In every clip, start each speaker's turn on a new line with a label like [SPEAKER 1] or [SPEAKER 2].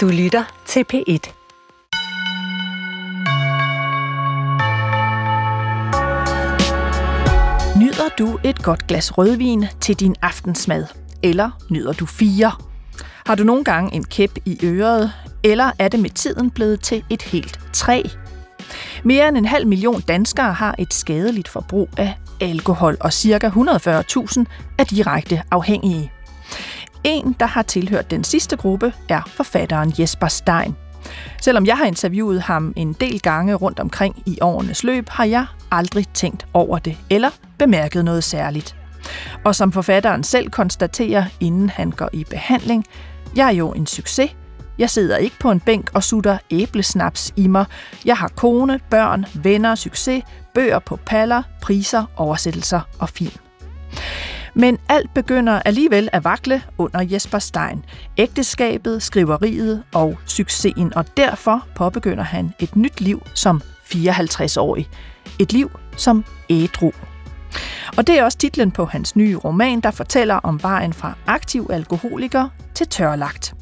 [SPEAKER 1] Du lytter til P1.
[SPEAKER 2] Nyder du et godt glas rødvin til din aftensmad? Eller nyder du fire? Har du nogle gange en kæp i øret? Eller er det med tiden blevet til et helt træ? Mere end en halv million danskere har et skadeligt forbrug af alkohol, og ca. 140.000 er direkte afhængige. En, der har tilhørt den sidste gruppe, er forfatteren Jesper Stein. Selvom jeg har interviewet ham en del gange rundt omkring i årenes løb, har jeg aldrig tænkt over det eller bemærket noget særligt. Og som forfatteren selv konstaterer, inden han går i behandling, jeg er jo en succes. Jeg sidder ikke på en bænk og sutter æblesnaps i mig. Jeg har kone, børn, venner, succes, bøger på paller, priser, oversættelser og film. Men alt begynder alligevel at vakle under Jesper Stein. Ægteskabet, skriveriet og succesen, og derfor påbegynder han et nyt liv som 54-årig. Et liv som ædru. Og det er også titlen på hans nye roman, der fortæller om vejen fra aktiv alkoholiker til tørlagt.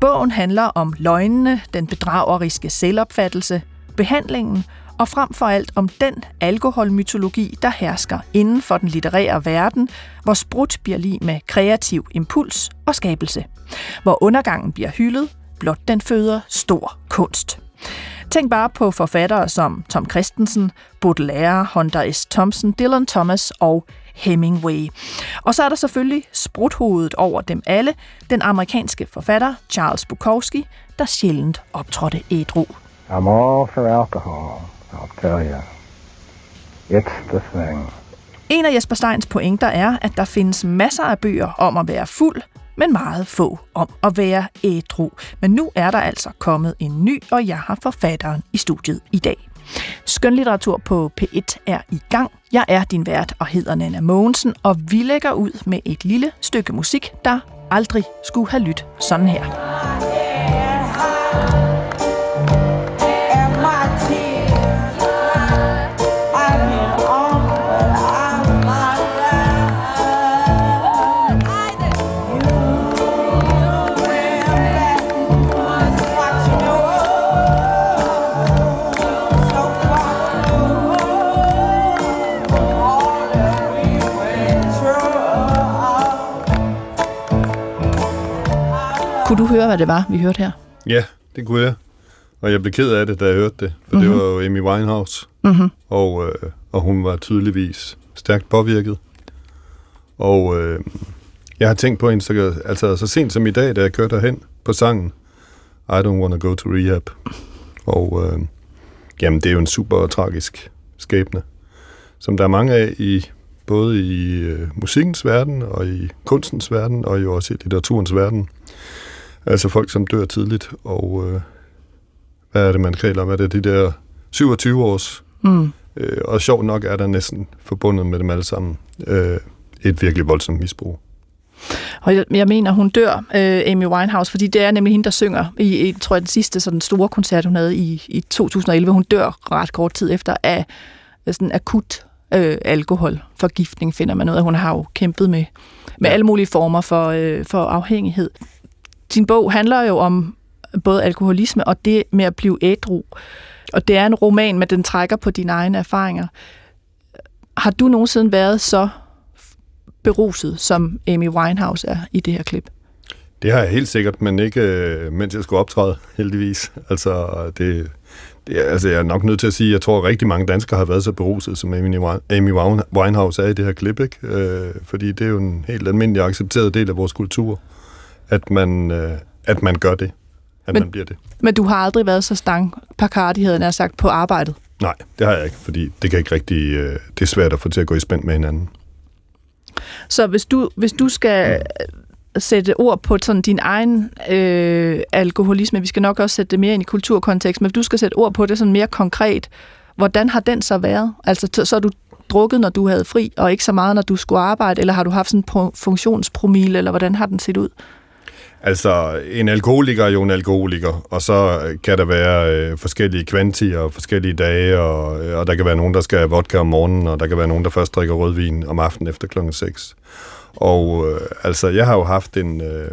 [SPEAKER 2] Bogen handler om løgnene, den bedrageriske selvopfattelse, behandlingen og frem for alt om den alkoholmytologi, der hersker inden for den litterære verden, hvor sprut bliver lige med kreativ impuls og skabelse. Hvor undergangen bliver hyldet, blot den føder stor kunst. Tænk bare på forfattere som Tom Christensen, Baudelaire, Hunter S. Thompson, Dylan Thomas og Hemingway. Og så er der selvfølgelig spruthovedet over dem alle, den amerikanske forfatter Charles Bukowski, der sjældent optrådte ædru.
[SPEAKER 3] I'm all for alcohol, I'll tell you. It's.
[SPEAKER 2] En af Jesper Steins pointer er, at der findes masser af bøger om at være fuld, men meget få om at være ædru. Men nu er der altså kommet en ny, og jeg har forfatteren i studiet i dag. Skønlitteratur på P1 er i gang. Jeg er din vært og hedder Nana Mogensen, og vi lægger ud med et lille stykke musik, der aldrig skulle have lyttet sådan her. Kunne du høre, hvad det var, vi hørte her?
[SPEAKER 4] Ja, det kunne jeg. Og jeg blev ked af det, da jeg hørte det, for mm-hmm. det var jo Amy Winehouse.
[SPEAKER 2] Mm-hmm.
[SPEAKER 4] Og, øh, og hun var tydeligvis stærkt påvirket. Og øh, jeg har tænkt på en, så, altså så sent som i dag, da jeg kørte derhen på sangen, I don't wanna go to rehab. Og øh, jamen, det er jo en super tragisk skæbne, som der er mange af i både i øh, musikkens verden, og i kunstens verden, og jo også i litteraturens verden. Altså folk, som dør tidligt, og øh, hvad er det, man taler om? Er det de der 27 års?
[SPEAKER 2] Mm.
[SPEAKER 4] Øh, og sjovt nok er der næsten forbundet med dem alle sammen øh, et virkelig voldsomt misbrug.
[SPEAKER 2] Og jeg, jeg mener, hun dør, øh, Amy Winehouse, fordi det er nemlig hende, der synger i, i tror jeg, den sidste sådan store koncert, hun havde i, i 2011. Hun dør ret kort tid efter af sådan akut øh, alkoholforgiftning, finder man ud af. Hun har jo kæmpet med, med ja. alle mulige former for, øh, for afhængighed. Din bog handler jo om både alkoholisme og det med at blive ædru. Og det er en roman, men den trækker på dine egne erfaringer. Har du nogensinde været så beruset, som Amy Winehouse er i det her klip?
[SPEAKER 4] Det har jeg helt sikkert, men ikke øh, mens jeg skulle optræde, heldigvis. Altså, det, det, altså, jeg er nok nødt til at sige, at jeg tror, at rigtig mange danskere har været så beruset, som Amy, Amy Winehouse er i det her klip, ikke? Øh, fordi det er jo en helt almindelig accepteret del af vores kultur, at man, øh, at man gør det, at
[SPEAKER 2] Men-
[SPEAKER 4] man bliver det.
[SPEAKER 2] Men du har aldrig været så stang Bacardi, havde jeg sagt, på arbejdet.
[SPEAKER 4] Nej, det har jeg ikke, fordi det kan ikke rigtig, øh, det er svært at få til at gå i spænd med hinanden.
[SPEAKER 2] Så hvis du, hvis du skal sætte ord på sådan din egen øh, alkoholisme, vi skal nok også sætte det mere ind i kulturkontekst, men hvis du skal sætte ord på det sådan mere konkret, hvordan har den så været? Altså, t- så har du drukket, når du havde fri, og ikke så meget, når du skulle arbejde, eller har du haft sådan en pro- funktionspromille, eller hvordan har den set ud?
[SPEAKER 4] Altså, en alkoholiker er jo en alkoholiker, og så øh, kan der være øh, forskellige kvanti og forskellige dage, og, øh, og der kan være nogen, der skal have vodka om morgenen, og der kan være nogen, der først drikker rødvin om aftenen efter klokken 6. Og øh, altså, jeg har jo haft en, øh,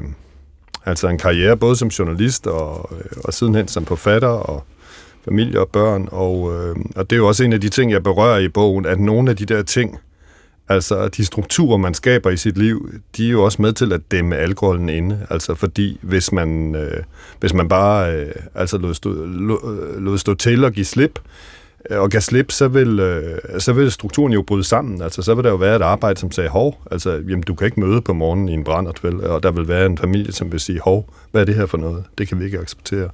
[SPEAKER 4] altså en karriere både som journalist og, øh, og sidenhen som forfatter og familie og børn, og, øh, og det er jo også en af de ting, jeg berører i bogen, at nogle af de der ting, altså de strukturer, man skaber i sit liv, de er jo også med til at dæmme alkoholen inde, altså fordi hvis man, øh, hvis man bare øh, altså lod stå, lod, øh, lod stå til og give slip, øh, og gav slip, så vil, øh, så vil strukturen jo bryde sammen. Altså, så vil der jo være et arbejde, som sagde, hov, altså, jamen, du kan ikke møde på morgenen i en brændert, vel? Og der vil være en familie, som vil sige, hov, hvad er det her for noget? Det kan vi ikke acceptere.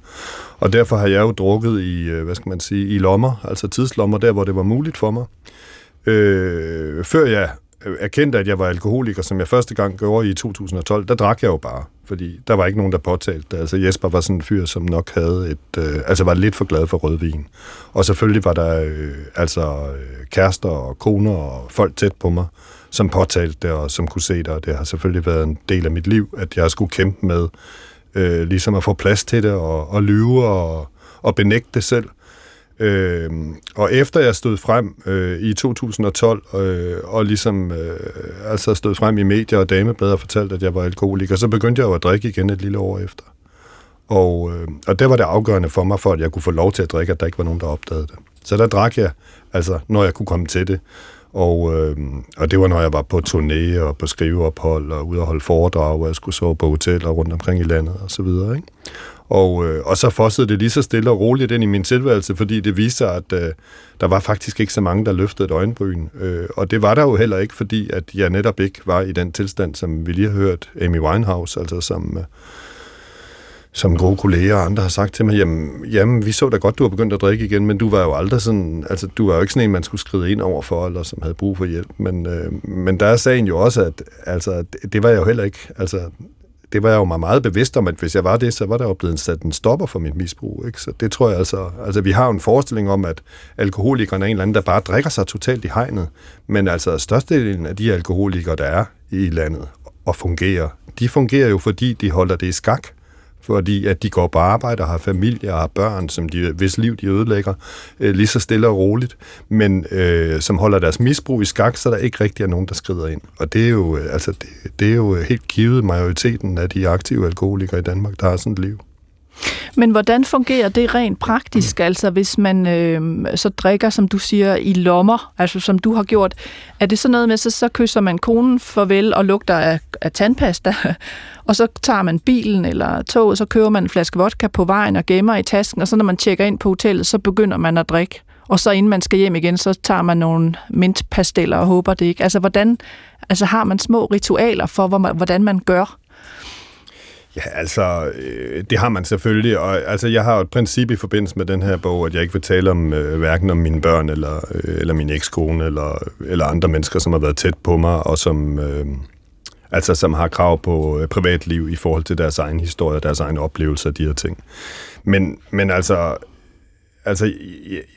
[SPEAKER 4] Og derfor har jeg jo drukket i, øh, hvad skal man sige, i lommer, altså tidslommer, der hvor det var muligt for mig. Øh, før jeg erkendte, at jeg var alkoholiker, som jeg første gang gjorde i 2012, der drak jeg jo bare fordi der var ikke nogen, der påtalte det. Altså Jesper var sådan en fyr, som nok havde et, øh, altså var lidt for glad for rødvin. Og selvfølgelig var der øh, altså øh, kærester og koner og folk tæt på mig, som påtalte det og som kunne se det, og det har selvfølgelig været en del af mit liv, at jeg skulle kæmpe med øh, ligesom at få plads til det og, og lyve og, og benægte det selv. Øh, og efter jeg stod frem øh, i 2012, øh, og ligesom øh, altså stod frem i medier og damebladet og fortalte, at jeg var alkoholiker, så begyndte jeg jo at drikke igen et lille år efter. Og, øh, og det var det afgørende for mig, for at jeg kunne få lov til at drikke, at der ikke var nogen, der opdagede det. Så der drak jeg, altså når jeg kunne komme til det. Og, øh, og det var, når jeg var på turné og på skriveophold og ude og holde foredrag, og jeg skulle sove på hoteller rundt omkring i landet og så videre. Ikke? Og, øh, og så fossede det lige så stille og roligt ind i min tilværelse, fordi det viste sig, at øh, der var faktisk ikke så mange, der løftede et øjenbryn. Øh, og det var der jo heller ikke, fordi at jeg netop ikke var i den tilstand, som vi lige har hørt Amy Winehouse, altså som, øh, som gode kolleger og andre har sagt til mig, jamen, jamen, vi så da godt, du har begyndt at drikke igen, men du var jo aldrig sådan, altså du var jo ikke sådan en, man skulle skride ind over for, eller som havde brug for hjælp. Men, øh, men der er sagen jo også, at altså, det, det var jeg jo heller ikke, altså det var jeg jo meget, meget bevidst om, at hvis jeg var det, så var der jo blevet sat en stopper for mit misbrug. Ikke? Så det tror jeg altså... Altså, vi har jo en forestilling om, at alkoholikerne er en eller anden, der bare drikker sig totalt i hegnet. Men altså, størstedelen af de alkoholikere, der er i landet og fungerer, de fungerer jo, fordi de holder det i skak fordi at de går på arbejde og har familie og har børn, som de, hvis liv de ødelægger, øh, lige så stille og roligt, men øh, som holder deres misbrug i skak, så der ikke rigtig er nogen, der skrider ind. Og det er jo, øh, altså, det, det er jo helt givet majoriteten af de aktive alkoholikere i Danmark, der har sådan et liv.
[SPEAKER 2] Men hvordan fungerer det rent praktisk, mm. altså hvis man øh, så drikker, som du siger, i lommer, altså som du har gjort, er det så noget med, så, så kysser man konen farvel og lugter af, af tandpasta, og så tager man bilen eller toget, så køber man en flaske vodka på vejen og gemmer i tasken, og så når man tjekker ind på hotellet, så begynder man at drikke. Og så inden man skal hjem igen, så tager man nogle mintpasteller og håber det ikke. Altså, hvordan, altså har man små ritualer for, hvordan man gør?
[SPEAKER 4] Ja, altså, øh, det har man selvfølgelig, og altså, jeg har jo et princip i forbindelse med den her bog, at jeg ikke vil tale om øh, hverken om mine børn, eller, øh, eller min ekskone, eller, eller andre mennesker, som har været tæt på mig, og som, øh, altså, som har krav på øh, privatliv i forhold til deres egen historie, deres egen oplevelse af de her ting. Men, men altså, altså,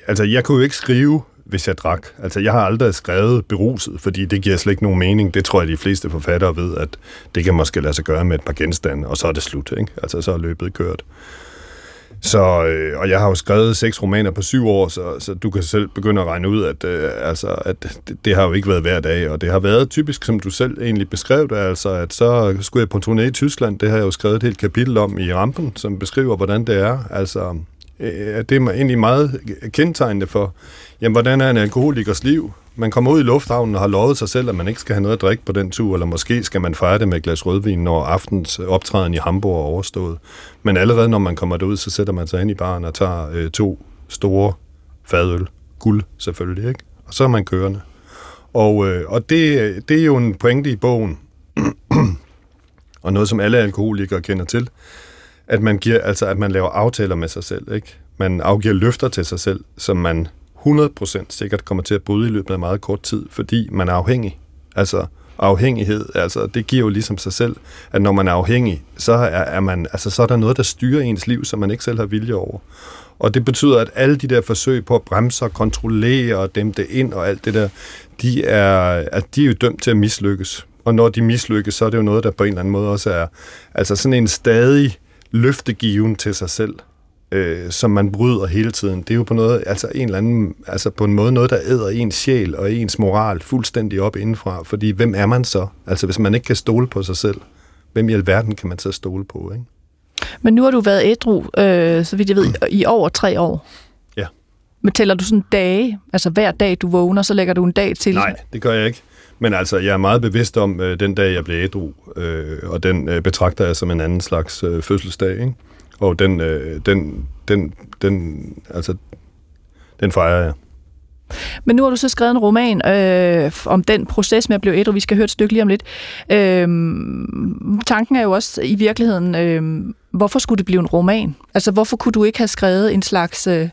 [SPEAKER 4] altså, jeg kunne jo ikke skrive hvis jeg drak. Altså, jeg har aldrig skrevet beruset, fordi det giver slet ikke nogen mening. Det tror jeg, de fleste forfattere ved, at det kan måske lade sig gøre med et par genstande, og så er det slut, ikke? Altså, så er løbet kørt. Så, øh, og jeg har jo skrevet seks romaner på syv år, så, så du kan selv begynde at regne ud, at, øh, altså, at det, det har jo ikke været hver dag, og det har været typisk, som du selv egentlig beskrev det, altså at så skulle jeg på turné i Tyskland, det har jeg jo skrevet et helt kapitel om i Rampen, som beskriver, hvordan det er. Altså, øh, det er egentlig meget kendetegnende for, jamen, hvordan er en alkoholikers liv? Man kommer ud i lufthavnen og har lovet sig selv, at man ikke skal have noget at drikke på den tur, eller måske skal man fejre det med et glas rødvin, når aftens optræden i Hamburg er overstået. Men allerede når man kommer derud, så sætter man sig ind i baren og tager øh, to store fadøl. Guld selvfølgelig, ikke? Og så er man kørende. Og, øh, og det, det er jo en pointe i bogen, og noget, som alle alkoholikere kender til, at man, giver, altså, at man laver aftaler med sig selv. Ikke? Man afgiver løfter til sig selv, som man 100% sikkert kommer til at bryde i løbet af meget kort tid, fordi man er afhængig. Altså, afhængighed, altså det giver jo ligesom sig selv, at når man er afhængig, så er, er, man, altså, så er der noget, der styrer ens liv, som man ikke selv har vilje over. Og det betyder, at alle de der forsøg på at bremse og kontrollere og dæmme det ind og alt det der, de er, at de er jo dømt til at mislykkes. Og når de mislykkes, så er det jo noget, der på en eller anden måde også er altså sådan en stadig løftegiven til sig selv øh, som man bryder hele tiden. Det er jo på noget, altså en eller anden, altså på en måde noget, der æder ens sjæl og ens moral fuldstændig op indenfra. Fordi hvem er man så? Altså hvis man ikke kan stole på sig selv, hvem i alverden kan man så stole på, ikke?
[SPEAKER 2] Men nu har du været ædru, øh, så vidt jeg ved, i over tre år.
[SPEAKER 4] Ja.
[SPEAKER 2] Men tæller du sådan dage? Altså hver dag, du vågner, så lægger du en dag til?
[SPEAKER 4] Nej, det gør jeg ikke. Men altså, jeg er meget bevidst om øh, den dag, jeg blev ædru, øh, og den øh, betragter jeg som en anden slags øh, fødselsdag, ikke? Og den, øh, den, den, den, altså, den fejrer jeg.
[SPEAKER 2] Men nu har du så skrevet en roman øh, om den proces med at blive ædru. Vi skal høre et stykke lige om lidt. Øh, tanken er jo også i virkeligheden, øh, hvorfor skulle det blive en roman? Altså, hvorfor kunne du ikke have skrevet en slags... Øh,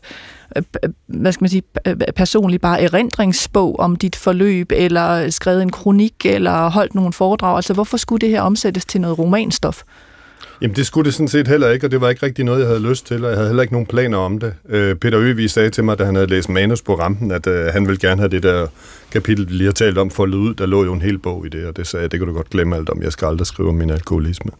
[SPEAKER 2] Øh, hvad skal man sige, øh, personlig bare erindringsbog om dit forløb, eller skrevet en kronik, eller holdt nogle foredrag. Altså, hvorfor skulle det her omsættes til noget romanstof?
[SPEAKER 4] Jamen, det skulle det sådan set heller ikke, og det var ikke rigtig noget, jeg havde lyst til, og jeg havde heller ikke nogen planer om det. Øh, Peter Øvig sagde til mig, da han havde læst manus på rampen, at øh, han ville gerne have det der kapitel, vi lige har talt om, foldet ud. Der lå jo en hel bog i det, og det sagde jeg, det kan du godt glemme alt om. Jeg skal aldrig skrive om min alkoholisme.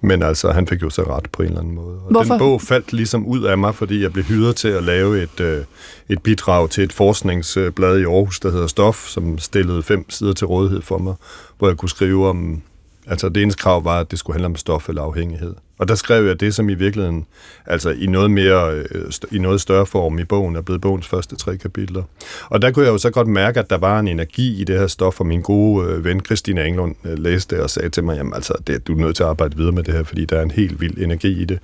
[SPEAKER 4] Men altså, han fik jo så ret på en eller anden måde. Og
[SPEAKER 2] Hvorfor?
[SPEAKER 4] den bog faldt ligesom ud af mig, fordi jeg blev hyret til at lave et, øh, et bidrag til et forskningsblad i Aarhus, der hedder Stof, som stillede fem sider til rådighed for mig, hvor jeg kunne skrive om... Altså, det eneste krav var, at det skulle handle om stof eller afhængighed. Og der skrev jeg det, som i virkeligheden, altså i noget mere, øh, i noget større form i bogen, er blevet bogens første tre kapitler. Og der kunne jeg jo så godt mærke, at der var en energi i det her stof, og min gode øh, ven Christine Englund øh, læste det og sagde til mig, jamen altså, det, du er nødt til at arbejde videre med det her, fordi der er en helt vild energi i det.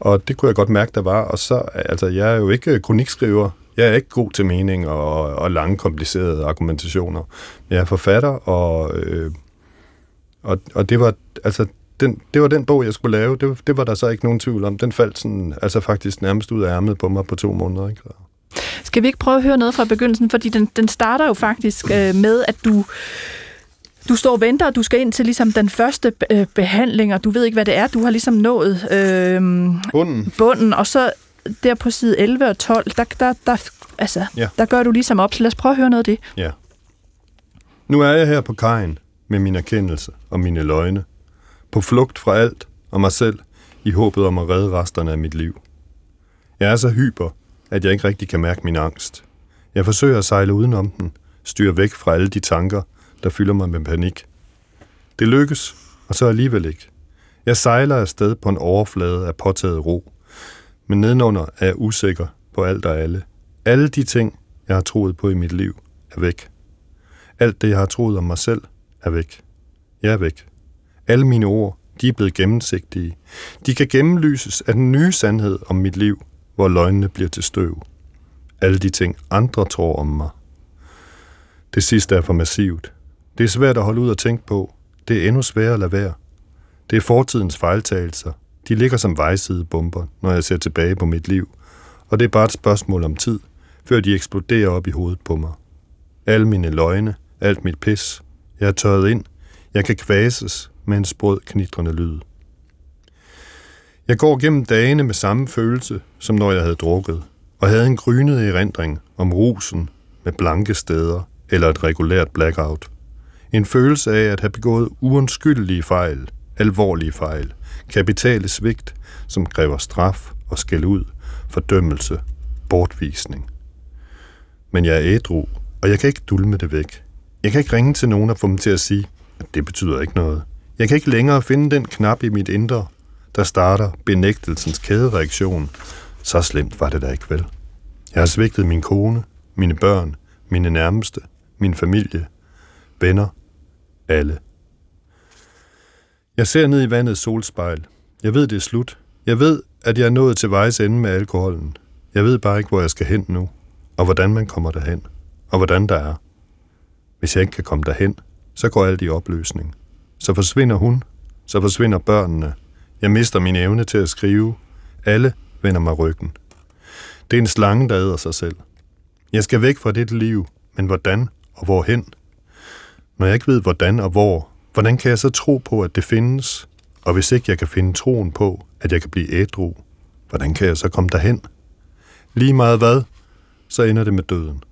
[SPEAKER 4] Og det kunne jeg godt mærke, der var. Og så, altså, jeg er jo ikke kronikskriver, jeg er ikke god til mening og, og lange, komplicerede argumentationer. Jeg er forfatter, og, øh, og, og det var, altså, den, det var den bog, jeg skulle lave. Det, det var der så ikke nogen tvivl om. Den faldt sådan, altså faktisk nærmest ud af ærmet på mig på to måneder. Ikke?
[SPEAKER 2] Skal vi ikke prøve at høre noget fra begyndelsen? Fordi den, den starter jo faktisk øh, med, at du, du står og venter, og du skal ind til ligesom den første øh, behandling, og du ved ikke, hvad det er. Du har ligesom nået øh,
[SPEAKER 4] Bunden.
[SPEAKER 2] bunden, og så der på side 11 og 12, der, der, der, altså,
[SPEAKER 4] Ja.
[SPEAKER 2] der gør du ligesom op. Så lad os prøve at høre noget af det.
[SPEAKER 4] Ja. Nu er jeg her på kajen med min erkendelse og mine løgne. På flugt fra alt og mig selv i håbet om at redde resterne af mit liv. Jeg er så hyper, at jeg ikke rigtig kan mærke min angst. Jeg forsøger at sejle udenom den, styre væk fra alle de tanker, der fylder mig med panik. Det lykkes, og så alligevel ikke. Jeg sejler afsted på en overflade af påtaget ro, men nedenunder er jeg usikker på alt og alle. Alle de ting, jeg har troet på i mit liv, er væk. Alt det, jeg har troet om mig selv, er væk. Jeg er væk. Alle mine ord, de er blevet gennemsigtige. De kan gennemlyses af den nye sandhed om mit liv, hvor løgnene bliver til støv. Alle de ting, andre tror om mig. Det sidste er for massivt. Det er svært at holde ud og tænke på. Det er endnu sværere at lade være. Det er fortidens fejltagelser. De ligger som vejsidebomber, når jeg ser tilbage på mit liv. Og det er bare et spørgsmål om tid, før de eksploderer op i hovedet på mig. Alle mine løgne, alt mit pis. Jeg er tørret ind. Jeg kan kvases med en sprød, knitrende lyd. Jeg går gennem dagene med samme følelse, som når jeg havde drukket, og havde en grynet erindring om rusen med blanke steder eller et regulært blackout. En følelse af at have begået uundskyldelige fejl, alvorlige fejl, kapitale svigt, som kræver straf og skæld ud, fordømmelse, bortvisning. Men jeg er ædru, og jeg kan ikke dulme det væk. Jeg kan ikke ringe til nogen og få dem til at sige, at det betyder ikke noget. Jeg kan ikke længere finde den knap i mit indre, der starter benægtelsens kædereaktion. Så slemt var det da ikke vel. Jeg har svigtet min kone, mine børn, mine nærmeste, min familie, venner, alle. Jeg ser ned i vandets solspejl. Jeg ved, det er slut. Jeg ved, at jeg er nået til vejs ende med alkoholen. Jeg ved bare ikke, hvor jeg skal hen nu, og hvordan man kommer derhen, og hvordan der er. Hvis jeg ikke kan komme derhen, så går alt i opløsning. Så forsvinder hun, så forsvinder børnene. Jeg mister min evne til at skrive. Alle vender mig ryggen. Det er en slange, der æder sig selv. Jeg skal væk fra dette liv, men hvordan og hvorhen? Når jeg ikke ved hvordan og hvor, hvordan kan jeg så tro på, at det findes? Og hvis ikke jeg kan finde troen på, at jeg kan blive ædru, hvordan kan jeg så komme derhen? Lige meget hvad, så ender det med døden.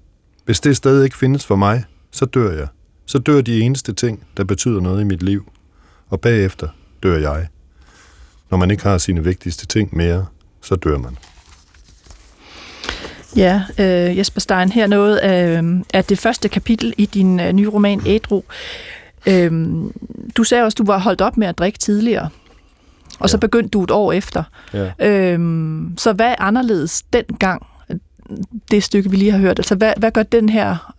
[SPEAKER 4] Hvis det sted ikke findes for mig, så dør jeg. Så dør de eneste ting, der betyder noget i mit liv. Og bagefter dør jeg. Når man ikke har sine vigtigste ting mere, så dør man.
[SPEAKER 2] Ja, øh, Jesper Stein, her noget af, af det første kapitel i din øh, nye roman Ædru. Øhm, du sagde også, at du var holdt op med at drikke tidligere, og ja. så begyndte du et år efter.
[SPEAKER 4] Ja.
[SPEAKER 2] Øhm, så hvad er anderledes dengang, det stykke, vi lige har hørt? Altså, hvad, hvad gør den her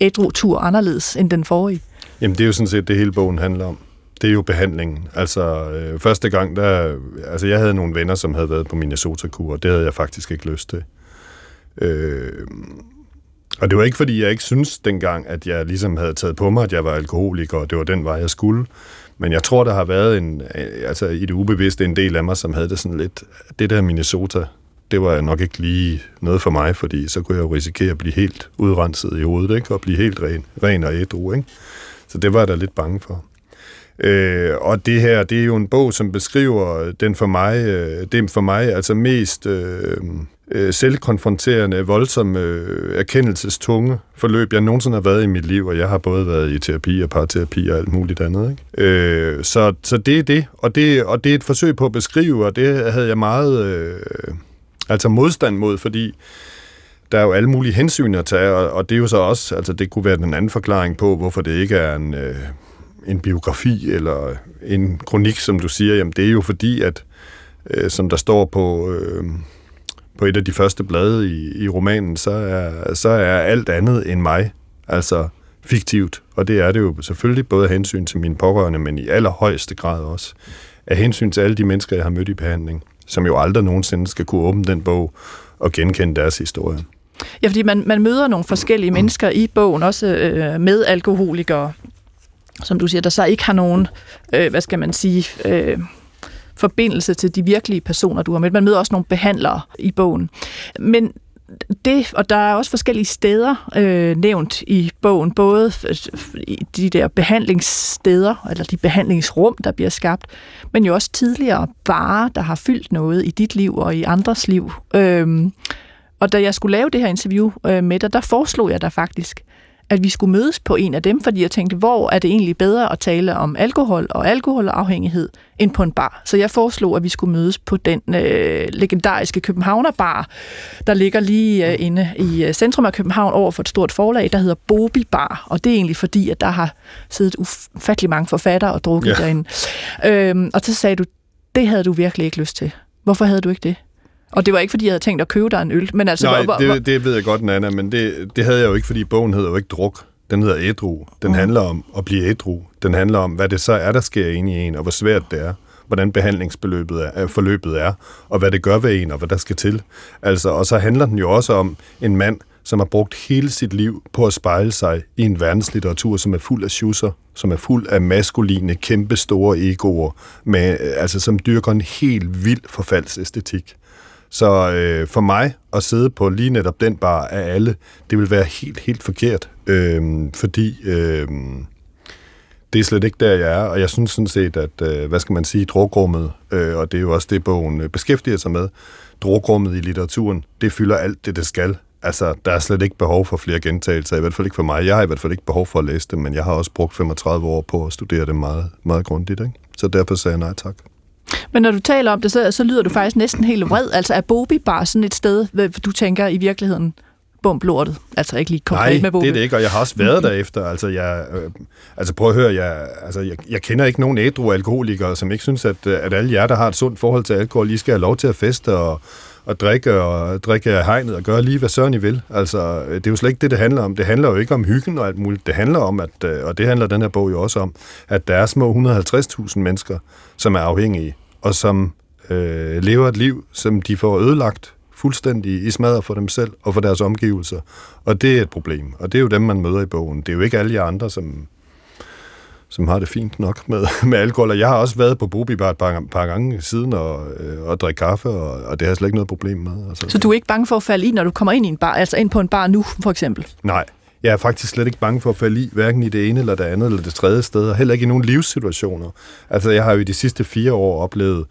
[SPEAKER 2] ædru-tur anderledes end den forrige?
[SPEAKER 4] Jamen, det er jo sådan set det hele bogen handler om. Det er jo behandlingen. Altså, øh, første gang, der... Altså, jeg havde nogle venner, som havde været på Minnesota-kur, og det havde jeg faktisk ikke lyst til. Øh, og det var ikke, fordi jeg ikke synes dengang, at jeg ligesom havde taget på mig, at jeg var alkoholiker, og det var den vej, jeg skulle. Men jeg tror, der har været en, øh, altså i det ubevidste en del af mig, som havde det sådan lidt, det der Minnesota, det var nok ikke lige noget for mig, fordi så kunne jeg jo risikere at blive helt udrenset i hovedet, ikke? og blive helt ren, ren og ædru. Ikke? Så det var jeg da lidt bange for. Øh, og det her, det er jo en bog, som beskriver den for mig, øh, den for mig altså mest øh, øh, selvkonfronterende, voldsomme, øh, erkendelsestunge forløb, jeg nogensinde har været i mit liv, og jeg har både været i terapi og parterapi og alt muligt andet. Ikke? Øh, så, så det er det og, det, og det er et forsøg på at beskrive, og det havde jeg meget øh, altså modstand mod, fordi der er jo alle mulige hensyn at tage, og, og det er jo så også, altså det kunne være den anden forklaring på, hvorfor det ikke er en, øh, en biografi eller en kronik, som du siger, jamen det er jo fordi, at øh, som der står på... Øh, på et af de første blade i, i romanen, så er, så er alt andet end mig, altså fiktivt. Og det er det jo selvfølgelig både af hensyn til mine pårørende, men i allerhøjeste grad også af hensyn til alle de mennesker, jeg har mødt i behandling, som jo aldrig nogensinde skal kunne åbne den bog og genkende deres historie.
[SPEAKER 2] Ja, fordi man, man møder nogle forskellige mennesker i bogen, også øh, med alkoholikere, som du siger, der så ikke har nogen, øh, hvad skal man sige, øh, forbindelse til de virkelige personer, du har mødt. Man møder også nogle behandlere i bogen. Men det, og der er også forskellige steder øh, nævnt i bogen, både de der behandlingssteder, eller de behandlingsrum, der bliver skabt, men jo også tidligere bare, der har fyldt noget i dit liv og i andres liv. Øh, og da jeg skulle lave det her interview øh, med dig, der foreslog jeg dig faktisk, at vi skulle mødes på en af dem, fordi jeg tænkte, hvor er det egentlig bedre at tale om alkohol og alkoholafhængighed end på en bar. Så jeg foreslog, at vi skulle mødes på den øh, legendariske Københavner Bar, der ligger lige øh, inde i øh, centrum af København over for et stort forlag, der hedder Bobi Bar. Og det er egentlig fordi, at der har siddet ufattelig mange forfattere og drukket ja. derinde. Øhm, og så sagde du, det havde du virkelig ikke lyst til. Hvorfor havde du ikke det? Og det var ikke, fordi jeg havde tænkt at købe dig en øl. Men altså,
[SPEAKER 4] Nej,
[SPEAKER 2] hvor,
[SPEAKER 4] det, det ved jeg godt, Nana, men det, det havde jeg jo ikke, fordi bogen hedder jo ikke druk. Den hedder ædru. Den uh. handler om at blive ædru. Den handler om, hvad det så er, der sker inde i en, og hvor svært det er hvordan behandlingsforløbet er, forløbet er, og hvad det gør ved en, og hvad der skal til. Altså, og så handler den jo også om en mand, som har brugt hele sit liv på at spejle sig i en verdenslitteratur, som er fuld af schusser, som er fuld af maskuline, kæmpe store egoer, med, altså, som dyrker en helt vild forfaldsæstetik. Så øh, for mig at sidde på lige netop den bar af alle, det vil være helt, helt forkert, øh, fordi øh, det er slet ikke der, jeg er, og jeg synes sådan set, at, øh, hvad skal man sige, drukrummet, øh, og det er jo også det, bogen øh, beskæftiger sig med, drukrummet i litteraturen, det fylder alt det, det skal. Altså, der er slet ikke behov for flere gentagelser, i hvert fald ikke for mig. Jeg har i hvert fald ikke behov for at læse det, men jeg har også brugt 35 år på at studere det meget, meget grundigt. Ikke? Så derfor sagde jeg nej tak.
[SPEAKER 2] Men når du taler om det, så, så lyder du faktisk næsten helt vred. Altså er Bobi bare sådan et sted, hvor du tænker i virkeligheden, bum lortet. Altså ikke lige konkret
[SPEAKER 4] Nej,
[SPEAKER 2] med Bobi.
[SPEAKER 4] det er det ikke, og jeg har også været derefter. Altså, jeg, øh, altså prøv at høre, jeg, altså, jeg, jeg kender ikke nogen ædru alkoholikere, som ikke synes, at, at alle jer, der har et sundt forhold til alkohol, lige skal have lov til at feste og, og drikke og drikke af hegnet og gøre lige, hvad søren I vil. Altså, det er jo slet ikke det, det handler om. Det handler jo ikke om hyggen og alt muligt. Det handler om, at, øh, og det handler den her bog jo også om, at der er små 150.000 mennesker, som er afhængige og som øh, lever et liv, som de får ødelagt fuldstændig i smadret for dem selv og for deres omgivelser. Og det er et problem. Og det er jo dem, man møder i bogen. Det er jo ikke alle de andre, som, som har det fint nok med, med alkohol. Og jeg har også været på Bobi bare et par, par gange siden og, øh, og drikke kaffe, og, og det har jeg slet ikke noget problem med. Altså,
[SPEAKER 2] så du er ikke bange for at falde i, når du kommer ind i en bar, altså ind på en bar nu, for eksempel?
[SPEAKER 4] Nej, jeg er faktisk slet ikke bange for at falde i, hverken i det ene eller det andet eller det tredje sted, og heller ikke i nogle livssituationer. Altså, jeg har jo i de sidste fire år oplevet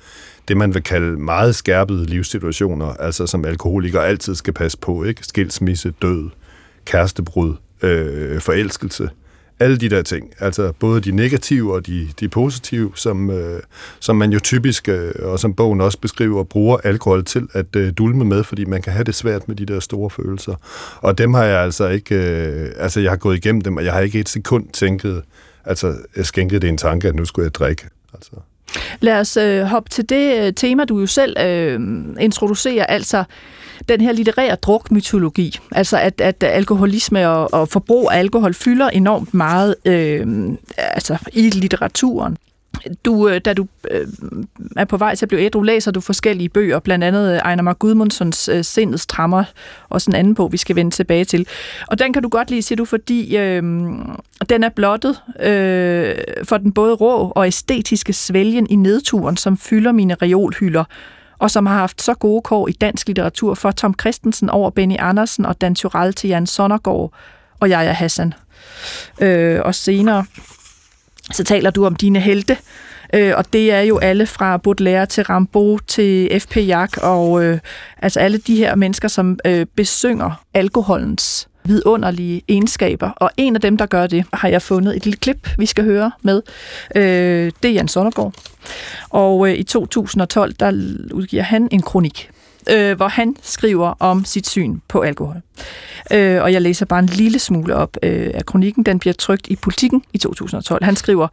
[SPEAKER 4] det, man vil kalde meget skærpede livssituationer, altså som alkoholiker altid skal passe på, ikke? Skilsmisse, død, kærestebrud, øh, forelskelse alle de der ting. Altså både de negative og de, de positive, som, øh, som man jo typisk, øh, og som bogen også beskriver, bruger alkohol til at øh, dulme med, fordi man kan have det svært med de der store følelser. Og dem har jeg altså ikke, øh, altså jeg har gået igennem dem, og jeg har ikke et sekund tænket, altså, jeg skænkede det en tanke, at nu skulle jeg drikke. Altså.
[SPEAKER 2] Lad os øh, hoppe til det øh, tema, du jo selv øh, introducerer, altså den her litterære drukmytologi, altså at, at alkoholisme og, og forbrug af alkohol fylder enormt meget øh, altså i litteraturen. Du, øh, da du øh, er på vej til at blive ædru, læser du forskellige bøger, blandt andet øh, Ejner Mark Gudmundsens øh, Sindets Trammer, og en anden bog, vi skal vende tilbage til. Og den kan du godt lide, siger du, fordi øh, den er blottet øh, for den både rå og æstetiske svælgen i nedturen, som fylder mine reolhylder, og som har haft så gode kår i dansk litteratur for Tom Christensen over Benny Andersen og Dan Tyrell til Jan Sonnergaard og Jaja Hassan. Øh, og senere så taler du om dine helte, øh, og det er jo alle fra Baudelaire til Rimbaud til F.P. Jak, og øh, altså alle de her mennesker, som øh, besynger alkoholens vidunderlige egenskaber. Og en af dem, der gør det, har jeg fundet et lille klip, vi skal høre med. Øh, det er Jan Sondergaard. Og øh, i 2012, der udgiver han en kronik, øh, hvor han skriver om sit syn på alkohol. Øh, og jeg læser bare en lille smule op øh, af kronikken. Den bliver trygt i Politiken i 2012. Han skriver,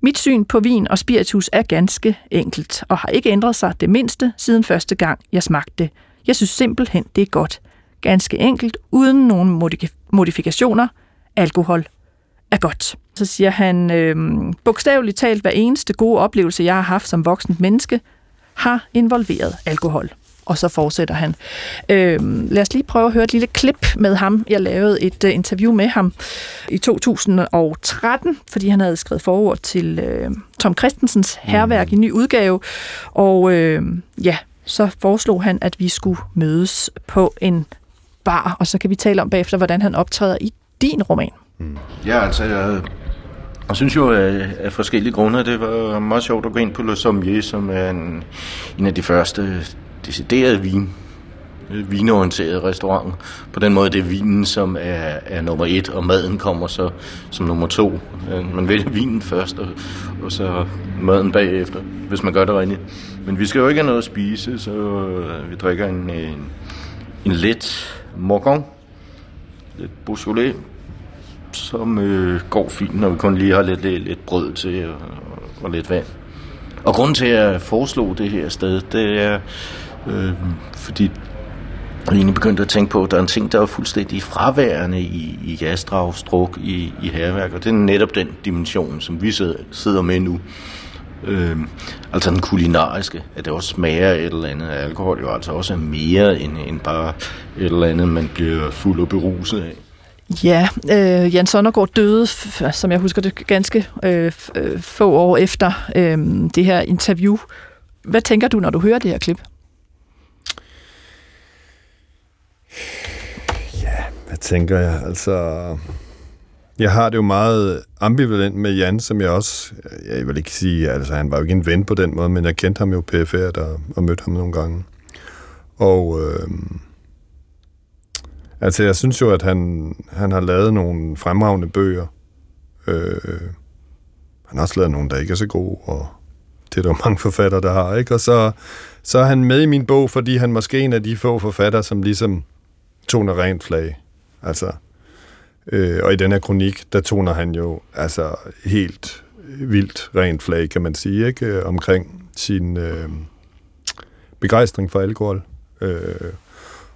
[SPEAKER 2] mit syn på vin og spiritus er ganske enkelt, og har ikke ændret sig det mindste siden første gang, jeg smagte det. Jeg synes simpelthen, det er godt. Ganske enkelt, uden nogen modifikationer. Alkohol er godt. Så siger han, øh, bogstaveligt talt, hver eneste gode oplevelse, jeg har haft som voksen menneske, har involveret alkohol og så fortsætter han. Øh, lad os lige prøve at høre et lille klip med ham. Jeg lavede et uh, interview med ham i 2013, fordi han havde skrevet forord til uh, Tom Christensens herværk i ny udgave. Og uh, ja, så foreslog han, at vi skulle mødes på en bar, og så kan vi tale om bagefter, hvordan han optræder i din roman.
[SPEAKER 1] Mm. Ja, altså, jeg, jeg synes jo af, af forskellige grunde, det var meget sjovt at gå ind på Le Sommier, som er en, en af de første deciderede vin, øh, vinorienterede restaurant. På den måde det er vinen, som er, er nummer et, og maden kommer så som nummer to. Øh, man vælger vinen først, og, og så maden bagefter, hvis man gør det rigtigt. Men vi skal jo ikke have noget at spise, så vi drikker en, en, en let morgon, lidt Beaujolais, som øh, går fint, når vi kun lige har lidt, lidt, lidt brød til og, og lidt vand. Og grunden til, at jeg foreslog det her sted, det er, Øh, fordi jeg egentlig begyndte at tænke på, at der er en ting, der er fuldstændig fraværende i, i Jastrag, Struk, i, i herværk, og det er netop den dimension, som vi sidder med nu. Øh, altså den kulinariske, at det også smager et eller andet. Alkohol jo altså også er mere end, end bare et eller andet, man bliver fuld og beruset af.
[SPEAKER 2] Ja, øh, Jan Sondergaard døde, som jeg husker det, ganske øh, øh, få år efter øh, det her interview. Hvad tænker du, når du hører det her klip?
[SPEAKER 4] Ja, hvad tænker jeg? Altså, jeg har det jo meget ambivalent med Jan, som jeg også, jeg vil ikke sige, altså han var jo ikke en ven på den måde, men jeg kendte ham jo PFR der, og mødte ham nogle gange. Og øh, altså jeg synes jo, at han, han har lavet nogle fremragende bøger. Øh, han har også lavet nogle, der ikke er så gode, og det er der mange forfattere, der har, ikke? Og så, så er han med i min bog, fordi han måske er en af de få forfattere, som ligesom toner rent flag. Altså, øh, og i den her kronik, der toner han jo altså helt vildt rent flag, kan man sige, ikke? Øh, omkring sin øh, begejstring for alkohol. Øh,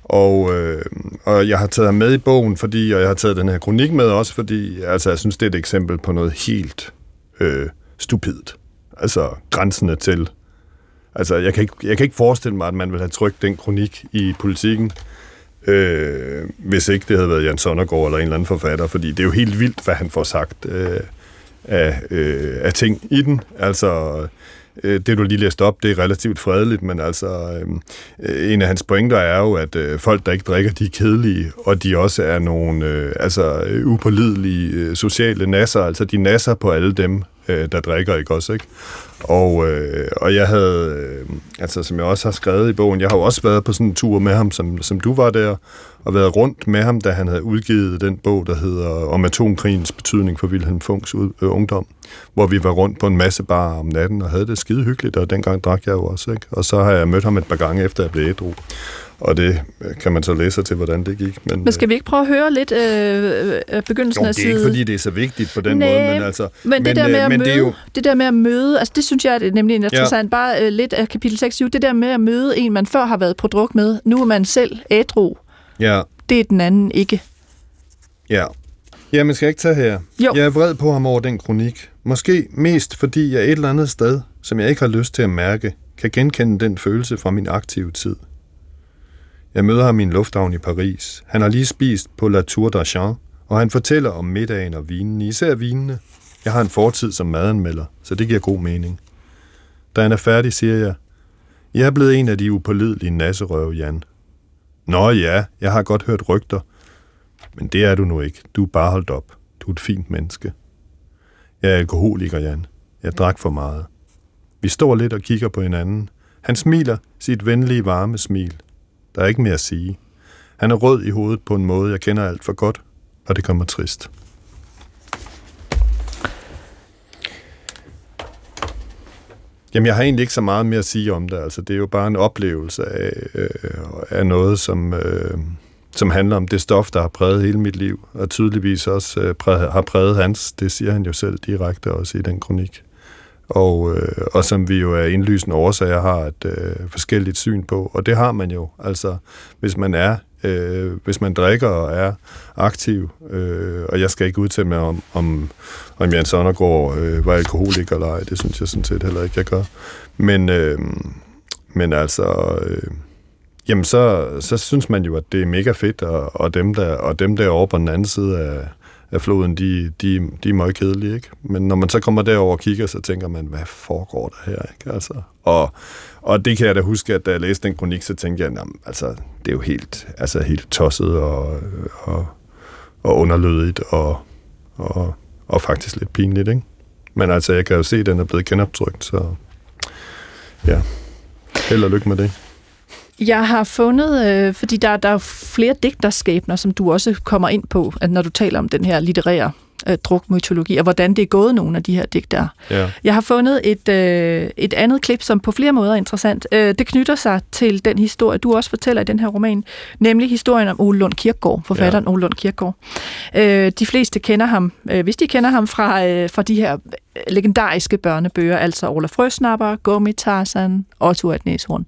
[SPEAKER 4] og, øh, og jeg har taget ham med i bogen, fordi, og jeg har taget den her kronik med også, fordi altså, jeg synes, det er et eksempel på noget helt øh, stupidt. Altså grænsende til. Altså, jeg kan, ikke, jeg kan ikke forestille mig, at man vil have trykt den kronik i politikken, øh, hvis ikke det havde været Jan Sonnergaard eller en eller anden forfatter, fordi det er jo helt vildt, hvad han får sagt øh, af, øh, af ting i den. Altså, øh, det du lige læste op, det er relativt fredeligt, men altså, øh, en af hans pointer er jo, at øh, folk, der ikke drikker, de er kedelige, og de også er nogle øh, altså, upålidelige øh, sociale nasser, altså de nasser på alle dem, øh, der drikker, ikke også, ikke? Og, øh, og jeg havde, øh, altså som jeg også har skrevet i bogen, jeg har jo også været på sådan en tur med ham, som, som du var der, og været rundt med ham, da han havde udgivet den bog, der hedder Om atomkrigens betydning for Wilhelm Funks ud, øh, ungdom, hvor vi var rundt på en masse bar om natten og havde det skide hyggeligt, og dengang drak jeg jo også, ikke? Og så har jeg mødt ham et par gange efter, jeg blev ædru og det kan man så læse sig til, hvordan det gik.
[SPEAKER 2] Men, men skal vi ikke prøve at høre lidt øh, øh begyndelsen
[SPEAKER 4] jo,
[SPEAKER 2] af
[SPEAKER 4] side? det er ikke, fordi det er så vigtigt på den
[SPEAKER 2] Næh,
[SPEAKER 4] måde, men altså...
[SPEAKER 2] Men, det,
[SPEAKER 4] men,
[SPEAKER 2] der med at
[SPEAKER 4] men
[SPEAKER 2] møde,
[SPEAKER 4] det, jo...
[SPEAKER 2] det der med at møde, altså det synes jeg er nemlig interessant, ja. bare øh, lidt af kapitel 6, det der med at møde en, man før har været på druk med, nu er man selv ædru.
[SPEAKER 4] Ja.
[SPEAKER 2] Det er den anden ikke.
[SPEAKER 4] Ja. Jamen, skal jeg ikke tage her?
[SPEAKER 2] Jo.
[SPEAKER 4] Jeg er vred på ham over den kronik. Måske mest fordi jeg et eller andet sted, som jeg ikke har lyst til at mærke, kan genkende den følelse fra min aktive tid. Jeg møder ham i en lufthavn i Paris. Han har lige spist på La Tour d'Argent, og han fortæller om middagen og vinen, især vinene. Jeg har en fortid som madanmelder, så det giver god mening. Da han er færdig, siger jeg, jeg er blevet en af de upålidelige nasserøve, Jan. Nå ja, jeg har godt hørt rygter, men det er du nu ikke. Du er bare holdt op. Du er et fint menneske. Jeg er alkoholiker, Jan. Jeg drak for meget. Vi står lidt og kigger på hinanden. Han smiler sit venlige, varme smil. Der er ikke mere at sige. Han er rød i hovedet på en måde, jeg kender alt for godt, og det kommer trist. Jamen, jeg har egentlig ikke så meget mere at sige om det. Altså, det er jo bare en oplevelse af, øh, af noget, som, øh, som handler om det stof, der har præget hele mit liv, og tydeligvis også øh, præget, har præget hans. Det siger han jo selv direkte også i den kronik. Og, øh, og som vi jo er indlysende årsager har et øh, forskelligt syn på. Og det har man jo. Altså, hvis man er øh, hvis man drikker og er aktiv, øh, og jeg skal ikke udtale mig om, om, om Jens Sonnergaard øh, var alkoholiker eller ej, det synes jeg sådan set heller ikke, jeg gør. Men, øh, men altså, øh, jamen så, så synes man jo, at det er mega fedt, og, og, dem, der, og dem der over på den anden side af, af floden, de, de, de er meget kedelige, ikke? Men når man så kommer derover og kigger, så tænker man, hvad foregår der her, ikke? Altså, og, og det kan jeg da huske, at da jeg læste den kronik, så tænkte jeg, jamen, altså, det er jo helt, altså, helt tosset og, og, og underlødigt og, og, og faktisk lidt pinligt, ikke? Men altså, jeg kan jo se, at den er blevet genoptrykt, så ja, held og lykke med det.
[SPEAKER 2] Jeg har fundet, øh, fordi der, der er flere digterskæbner, som du også kommer ind på, at når du taler om den her litterære øh, drukmytologi, og hvordan det er gået nogle af de her digtere.
[SPEAKER 4] Ja.
[SPEAKER 2] Jeg har fundet et, øh, et andet klip, som på flere måder er interessant. Øh, det knytter sig til den historie, du også fortæller i den her roman, nemlig historien om Ole Lund Kirkegaard, forfatteren ja. Ole Lund Kirkegaard. Øh, de fleste kender ham, øh, hvis de kender ham fra, øh, fra de her legendariske børnebøger, altså Ola Frøsnapper, Gummi Tarzan, Otto at Næshorn.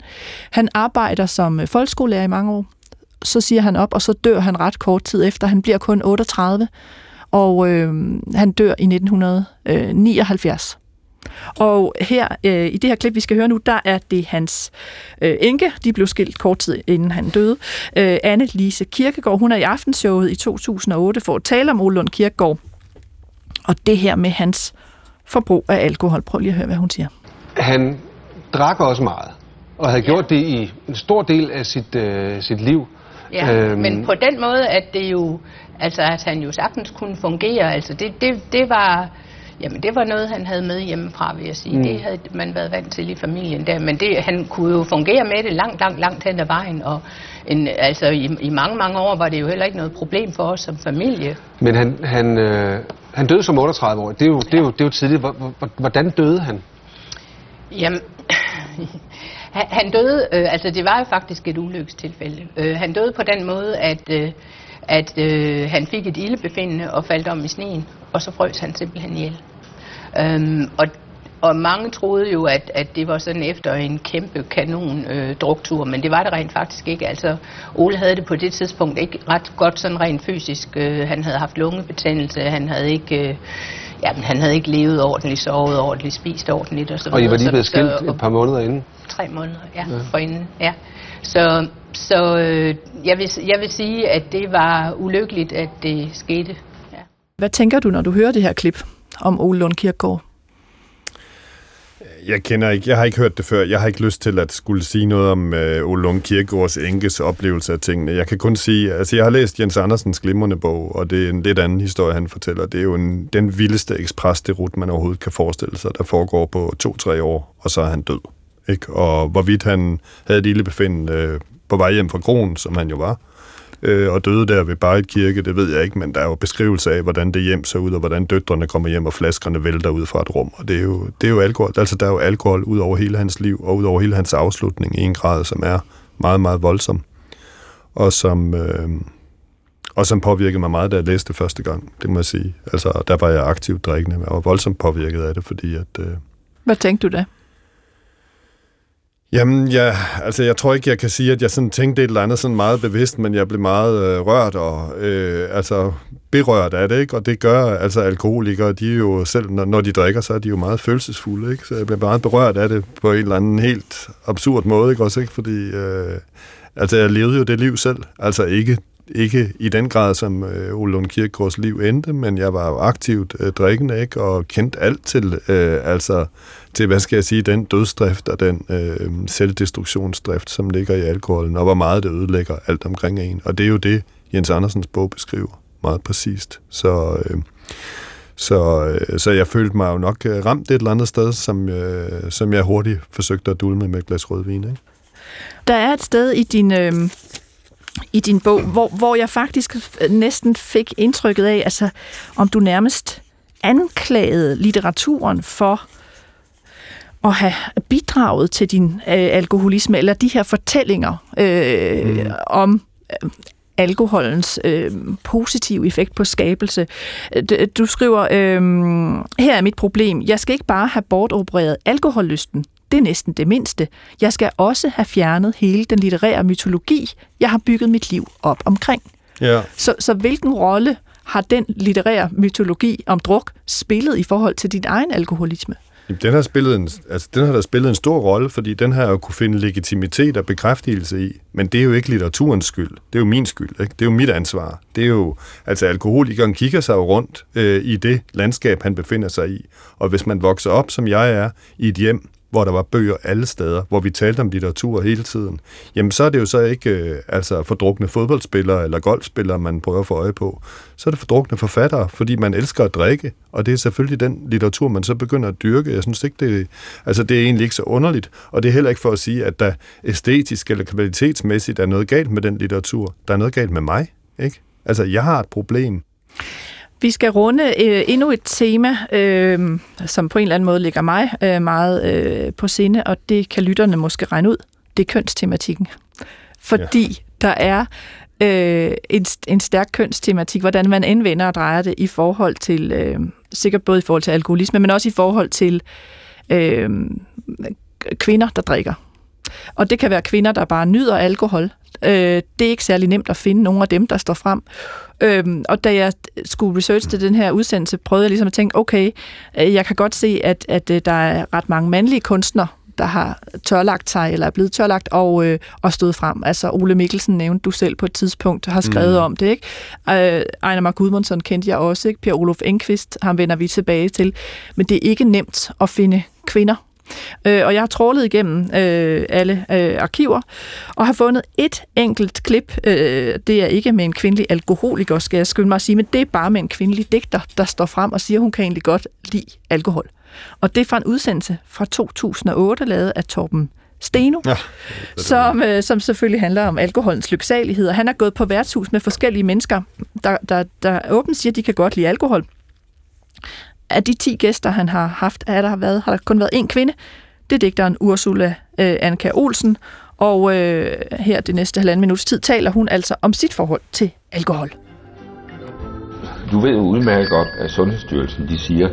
[SPEAKER 2] Han arbejder som øh, folkeskolelærer i mange år, så siger han op, og så dør han ret kort tid efter. Han bliver kun 38, og øh, han dør i 1979. Øh, og her øh, i det her klip, vi skal høre nu, der er det hans øh, enke. De blev skilt kort tid inden han døde. Øh, Anne Lise Kirkegaard, hun er i aftenshowet i 2008 for at tale om Ole Lund Kirkegaard. Og det her med hans forbrug af alkohol. Prøv lige at høre, hvad hun siger.
[SPEAKER 5] Han drak også meget, og havde gjort det i en stor del af sit, øh, sit liv.
[SPEAKER 6] Ja, øhm, men på den måde, at det jo, altså at han jo sagtens kunne fungere, altså det, det, det var, jamen det var noget, han havde med hjemmefra, vil jeg sige. Mm. Det havde man været vant til i familien der, men det, han kunne jo fungere med det langt, langt, langt hen ad vejen, og en, altså i, i mange, mange år var det jo heller ikke noget problem for os som familie.
[SPEAKER 5] Men han, han, øh, han døde som 38 år. Det er jo, det er jo, det er jo tidligt. Hvordan døde han?
[SPEAKER 6] Jamen, han døde, øh, altså det var jo faktisk et ulykkestilfælde. Øh, han døde på den måde, at, øh, at øh, han fik et ildebefindende og faldt om i sneen, og så frøs han simpelthen ihjel. Øhm, og, og mange troede jo, at, at det var sådan efter en kæmpe kanon øh, druktur, men det var det rent faktisk ikke. Altså, Ole havde det på det tidspunkt ikke ret godt sådan rent fysisk. Øh, han havde haft lungebetændelse, han havde ikke... Øh, Jamen, han havde ikke levet ordentligt, sovet ordentligt, spist ordentligt og så videre.
[SPEAKER 5] Og I var lige blevet skilt et par måneder inden?
[SPEAKER 6] Tre måneder, ja, ja. for inden, ja. Så, så øh, jeg, vil, jeg vil sige, at det var ulykkeligt, at det skete. Ja.
[SPEAKER 2] Hvad tænker du, når du hører det her klip om Ole Lund Kirkegaard?
[SPEAKER 4] Jeg kender ikke, jeg har ikke hørt det før. Jeg har ikke lyst til at skulle sige noget om øh, Ole Lund Kirkegaards enkes oplevelse af tingene. Jeg kan kun sige, altså jeg har læst Jens Andersens glimrende bog, og det er en lidt anden historie, han fortæller. Det er jo en, den vildeste ekspresderut, man overhovedet kan forestille sig, der foregår på to-tre år, og så er han død. Ikke? Og hvorvidt han havde et lille befindende øh, på vej hjem fra Kronen, som han jo var, øh, Øh, og døde der ved Barret Kirke, det ved jeg ikke, men der er jo beskrivelse af, hvordan det hjem ser ud, og hvordan døtrene kommer hjem, og flaskerne vælter ud fra et rum, og det er jo, det er jo alkohol. Altså, der er jo alkohol ud over hele hans liv, og ud over hele hans afslutning i en grad, som er meget, meget voldsom. og som, øh, og som påvirkede mig meget, da jeg læste det første gang, det må jeg sige. Altså, der var jeg aktivt drikkende, og var voldsomt påvirket af det, fordi at... Øh,
[SPEAKER 2] Hvad tænkte du da?
[SPEAKER 4] Jamen, ja, altså jeg tror ikke, jeg kan sige, at jeg sådan tænkte et eller andet sådan meget bevidst, men jeg blev meget øh, rørt og øh, altså berørt af det, ikke? Og det gør altså alkoholikere, de er jo selv, når, når de drikker, så er de jo meget følelsesfulde, ikke? Så jeg blev meget berørt af det på en eller anden helt absurd måde, ikke? Også ikke, fordi øh, altså jeg levede jo det liv selv, altså ikke ikke i den grad, som øh, Ole Lund Kirkegaards liv endte, men jeg var jo aktivt øh, drikkende, ikke? og kendte alt til, øh, altså, til, hvad skal jeg sige, den dødsdrift og den øh, selvdestruktionsdrift, som ligger i alkoholen, og hvor meget det ødelægger alt omkring en. Og det er jo det, Jens Andersens bog beskriver meget præcist. Så, øh, så, øh, så jeg følte mig jo nok øh, ramt et eller andet sted, som, øh, som jeg hurtigt forsøgte at dulme med et glas rødvin. Ikke?
[SPEAKER 2] Der er et sted i din... Øh i din bog, hvor, hvor jeg faktisk øh, næsten fik indtrykket af, altså om du nærmest anklagede litteraturen for at have bidraget til din øh, alkoholisme, eller de her fortællinger øh, mm. om øh, alkoholens øh, positive effekt på skabelse. Du skriver, øh, her er mit problem. Jeg skal ikke bare have bortopereret alkohollysten det er næsten det mindste. Jeg skal også have fjernet hele den litterære mytologi, jeg har bygget mit liv op omkring.
[SPEAKER 4] Ja.
[SPEAKER 2] Så, så hvilken rolle har den litterære mytologi om druk spillet i forhold til din egen alkoholisme?
[SPEAKER 4] Den har, spillet en, altså, den har da spillet en stor rolle, fordi den har jo kunne finde legitimitet og bekræftelse i. Men det er jo ikke litteraturens skyld. Det er jo min skyld. Ikke? Det er jo mit ansvar. Det er jo, altså alkoholikeren kigger sig jo rundt øh, i det landskab, han befinder sig i. Og hvis man vokser op, som jeg er, i et hjem, hvor der var bøger alle steder, hvor vi talte om litteratur hele tiden, jamen så er det jo så ikke øh, altså fordrukne fodboldspillere eller golfspillere, man prøver at få øje på. Så er det fordrukne forfattere, fordi man elsker at drikke, og det er selvfølgelig den litteratur, man så begynder at dyrke. Jeg synes ikke, det, altså det er egentlig ikke så underligt, og det er heller ikke for at sige, at der æstetisk eller kvalitetsmæssigt er noget galt med den litteratur. Der er noget galt med mig, ikke? Altså, jeg har et problem.
[SPEAKER 2] Vi skal runde øh, endnu et tema, øh, som på en eller anden måde ligger mig øh, meget øh, på sinde, og det kan lytterne måske regne ud. Det er kønstematikken. Fordi ja. der er øh, en, en stærk kønstematik, hvordan man indvender og drejer det i forhold til, øh, sikkert både i forhold til alkoholisme, men også i forhold til øh, kvinder, der drikker. Og det kan være kvinder, der bare nyder alkohol. Øh, det er ikke særlig nemt at finde nogle af dem, der står frem. Øhm, og da jeg skulle research til den her udsendelse, prøvede jeg ligesom at tænke, okay, øh, jeg kan godt se, at, at øh, der er ret mange mandlige kunstnere, der har tørlagt sig, eller er blevet tørlagt og, øh, og stået frem. Altså Ole Mikkelsen nævnte du selv på et tidspunkt, har skrevet mm. om det, ikke? Øh, Ejner Mark Gudmundsson kendte jeg også, ikke? Per Olof Enqvist, ham vender vi tilbage til. Men det er ikke nemt at finde kvinder, Øh, og jeg har trålet igennem øh, alle øh, arkiver, og har fundet et enkelt klip. Øh, det er ikke med en kvindelig alkoholiker, skal jeg skynde mig at sige, men det er bare med en kvindelig digter, der står frem og siger, at hun kan egentlig godt lide alkohol. Og det er fra en udsendelse fra 2008, lavet af Torben Steno, ja, som, øh, som selvfølgelig handler om alkoholens lyksalighed. Og han er gået på værtshus med forskellige mennesker, der, der, der åbent siger, at de kan godt lide alkohol af de 10 gæster, han har haft, er der været, har der kun været en kvinde. Det er digteren Ursula øh, Anka Olsen, og øh, her det næste halvanden minuts tid taler hun altså om sit forhold til alkohol.
[SPEAKER 7] Du ved jo udmærket godt, at Sundhedsstyrelsen de siger,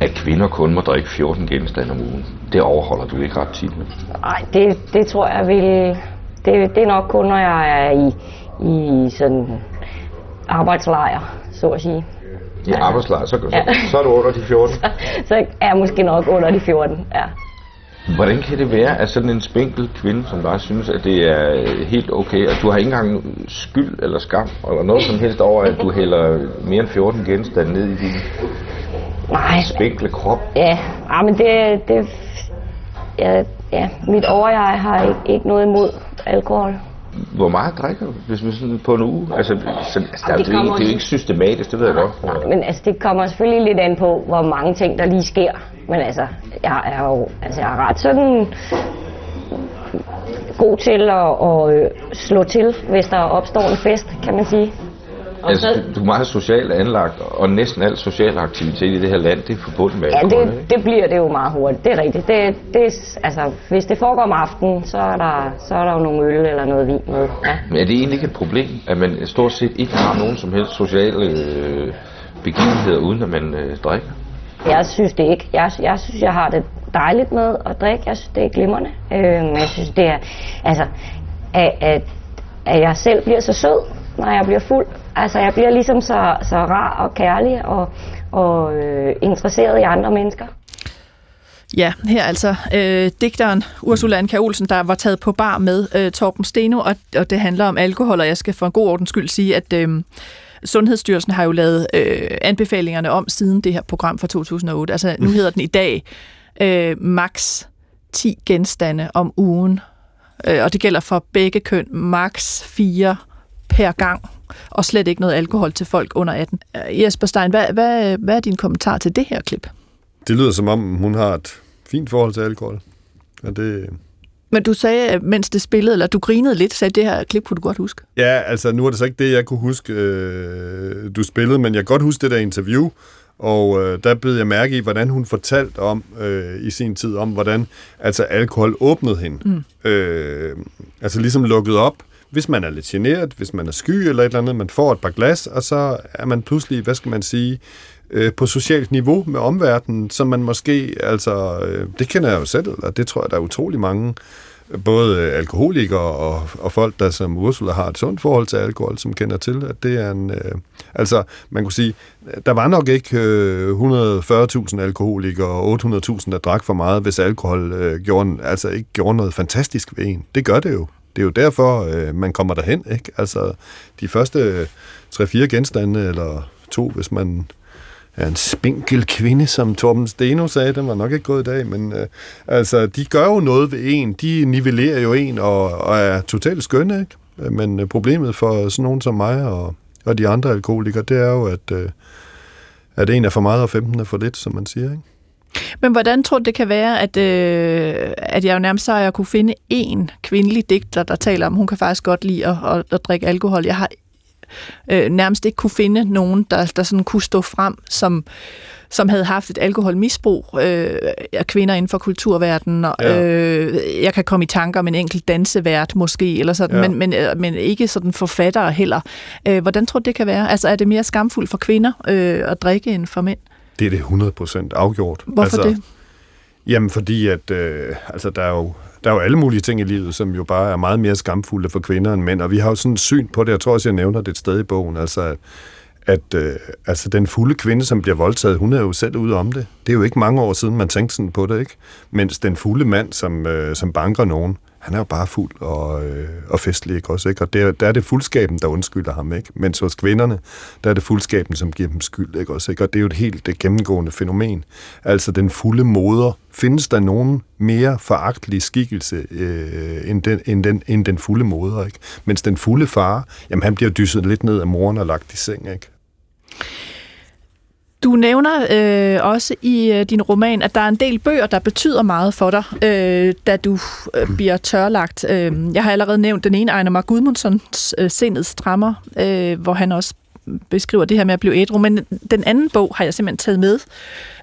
[SPEAKER 7] at kvinder kun må drikke 14 genstande om ugen. Det overholder du ikke ret tit med.
[SPEAKER 8] Nej, det, det tror jeg vil... Det, det er nok kun, når jeg er i, i sådan arbejdslejr, så at sige
[SPEAKER 7] i ja. arbejdslejr, så, ja. så, så er du under de 14?
[SPEAKER 8] så, så er jeg måske nok under de 14, ja.
[SPEAKER 7] Hvordan kan det være, at sådan en spinkel kvinde som dig synes, at det er helt okay, at du har ikke engang skyld eller skam, eller noget som helst over, at du hælder mere end 14 genstande ned i din Nej. spinkle krop?
[SPEAKER 8] Ja, ja men det, det ja, ja, mit overjeg har ikke, ikke noget imod alkohol.
[SPEAKER 7] Hvor meget drikker du, hvis man sådan på en uge? Altså, så, altså det, det, er ikke, det er jo ikke systematisk, det ved jeg godt.
[SPEAKER 8] Nej, men altså, det kommer selvfølgelig lidt an på, hvor mange ting, der lige sker. Men altså, jeg er jo altså, jeg er ret sådan god til at, at øh, slå til, hvis der opstår en fest, kan man sige. Og
[SPEAKER 7] Altså,
[SPEAKER 8] så,
[SPEAKER 7] du, er meget socialt anlagt, og næsten al social aktivitet i det her land, det er forbundet med
[SPEAKER 8] ja, det, det bliver det jo meget hurtigt. Det er rigtigt. Det, det, altså, hvis det foregår om aftenen, så er, der, så er der jo nogle øl eller noget vin med. Ja.
[SPEAKER 7] Men er det egentlig ikke et problem, at man stort set ikke har nogen som helst sociale øh, begivenheder, uden at man øh, drikker?
[SPEAKER 8] Jeg synes det ikke. Jeg, jeg synes, jeg har det dejligt med at drikke. Jeg synes, det er glimrende. Øh, jeg synes, det er... Altså, at, at, at jeg selv bliver så sød, når jeg bliver fuld. Altså, jeg bliver ligesom så, så rar og kærlig og, og øh, interesseret i andre mennesker.
[SPEAKER 2] Ja, her altså øh, digteren Ursula Anka Olsen, der var taget på bar med øh, Torben Steno, og, og det handler om alkohol, og jeg skal for en god ordens skyld sige, at øh, Sundhedsstyrelsen har jo lavet øh, anbefalingerne om siden det her program fra 2008. Altså nu hedder den i dag øh, max 10 genstande om ugen, øh, og det gælder for begge køn, max 4 per gang, og slet ikke noget alkohol til folk under 18. Øh, Jesper Stein, hvad, hvad, hvad er din kommentar til det her klip?
[SPEAKER 4] Det lyder som om, hun har et fint forhold til alkohol. Og det,
[SPEAKER 2] Men du sagde, mens det spillede, eller du grinede lidt, sagde, det her klip kunne du godt huske.
[SPEAKER 4] Ja, altså nu er det så ikke det, jeg kunne huske, øh, du spillede, men jeg kan godt huske det der interview, og øh, der blev jeg mærke i, hvordan hun fortalte om øh, i sin tid, om hvordan altså alkohol åbnede hende. Mm. Øh, altså ligesom lukket op, hvis man er lidt generet, hvis man er sky eller et eller andet, man får et par glas, og så er man pludselig, hvad skal man sige, øh, på socialt niveau med omverdenen, som man måske, altså, øh, det kender jeg jo selv, og det tror jeg, der er utrolig mange, både alkoholikere og, og folk, der som Ursula har et sundt forhold til alkohol, som kender til, at det er en... Øh, altså, man kunne sige, der var nok ikke øh, 140.000 alkoholikere og 800.000, der drak for meget, hvis alkohol øh, gjorde, altså ikke gjorde noget fantastisk ved en. Det gør det jo. Det er jo derfor, øh, man kommer derhen, ikke? Altså, de første 3-4 genstande, eller to, hvis man er en spinkel kvinde, som Torben Steno sagde, den var nok ikke gået i dag, men øh, altså, de gør jo noget ved en, de nivellerer jo en og, og er totalt skønne, ikke? Men øh, problemet for sådan nogen som mig og, og de andre alkoholikere, det er jo, at, øh, at en er for meget og 15 er for lidt, som man siger, ikke?
[SPEAKER 2] Men hvordan tror du, det kan være, at, øh, at jeg jo nærmest så jeg kunne finde en kvindelig digter, der taler om, hun kan faktisk godt lide at, at, at drikke alkohol. Jeg har øh, nærmest ikke kunne finde nogen, der, der sådan kunne stå frem, som, som havde haft et alkoholmisbrug øh, af kvinder inden for kulturverdenen. Og,
[SPEAKER 4] Ja.
[SPEAKER 2] øh, jeg kan komme i tanker om en enkelt dansevært måske, eller sådan,
[SPEAKER 4] Ja.
[SPEAKER 2] men, men, øh, men ikke sådan forfattere heller. Øh, hvordan tror du, det kan være? Altså er det mere skamfuldt for kvinder øh, at drikke end for mænd?
[SPEAKER 4] Det er det 100% afgjort.
[SPEAKER 2] Hvorfor
[SPEAKER 4] altså,
[SPEAKER 2] det?
[SPEAKER 4] Jamen, fordi at, øh, altså, der, er jo, der er jo alle mulige ting i livet, som jo bare er meget mere skamfulde for kvinder end mænd, og vi har jo sådan et syn på det, jeg tror også, jeg nævner det et sted i bogen, altså at, øh, altså, den fulde kvinde, som bliver voldtaget, hun er jo selv ude om det. Det er jo ikke mange år siden, man tænkte sådan på det, ikke? Mens den fulde mand, som, øh, som banker nogen, han er jo bare fuld og, øh, og festlig, ikke også? Ikke? Og der, der er det fuldskaben, der undskylder ham, ikke? Mens hos kvinderne, der er det fuldskaben, som giver dem skyld, ikke også? Ikke? Og det er jo et helt det gennemgående fænomen. Altså den fulde moder. Findes der nogen mere foragtelig skikkelse øh, end, den, end, den, end den fulde moder, ikke? Mens den fulde far, jamen han bliver dysset lidt ned af moren og lagt i seng, ikke?
[SPEAKER 2] Du nævner øh, også i øh, din roman, at der er en del bøger, der betyder meget for dig, øh, da du øh, bliver tørlagt. Øh, jeg har allerede nævnt den ene, Ejner Mark Gudmundssons øh, Sindets Strammer, øh, hvor han også beskriver det her med at blive ædru. Men den anden bog har jeg simpelthen taget med.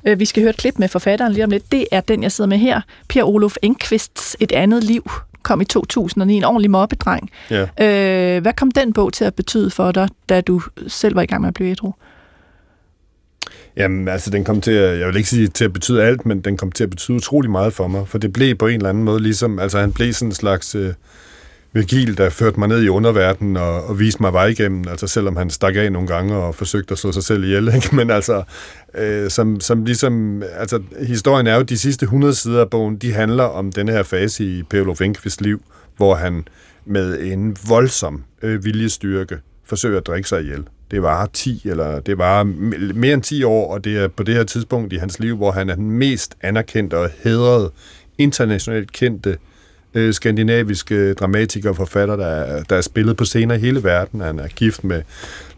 [SPEAKER 2] Øh, vi skal høre et klip med forfatteren lige om lidt. Det er den, jeg sidder med her. Per Olof Enqvists Et andet liv kom i 2009, en ordentlig mobbedreng.
[SPEAKER 4] Ja.
[SPEAKER 2] Øh, hvad kom den bog til at betyde for dig, da du selv var i gang med at blive ædru?
[SPEAKER 4] Jamen, altså, den kom til at, jeg vil ikke sige til at betyde alt, men den kom til at betyde utrolig meget for mig, for det blev på en eller anden måde ligesom, altså han blev sådan en slags øh, Virgil, der førte mig ned i underverdenen og, og viste mig vej igennem, altså selvom han stak af nogle gange og forsøgte at slå sig selv ihjel, ikke? men altså, øh, som, som ligesom, altså historien er jo, de sidste 100 sider af bogen, de handler om den her fase i Paolo Vinkvist liv, hvor han med en voldsom øh, viljestyrke forsøger at drikke sig ihjel. Det var 10, eller det var mere end 10 år, og det er på det her tidspunkt i hans liv, hvor han er den mest anerkendte og hedrede, internationalt kendte øh, skandinaviske dramatiker og forfatter, der er, der er spillet på scener i hele verden. Han er gift med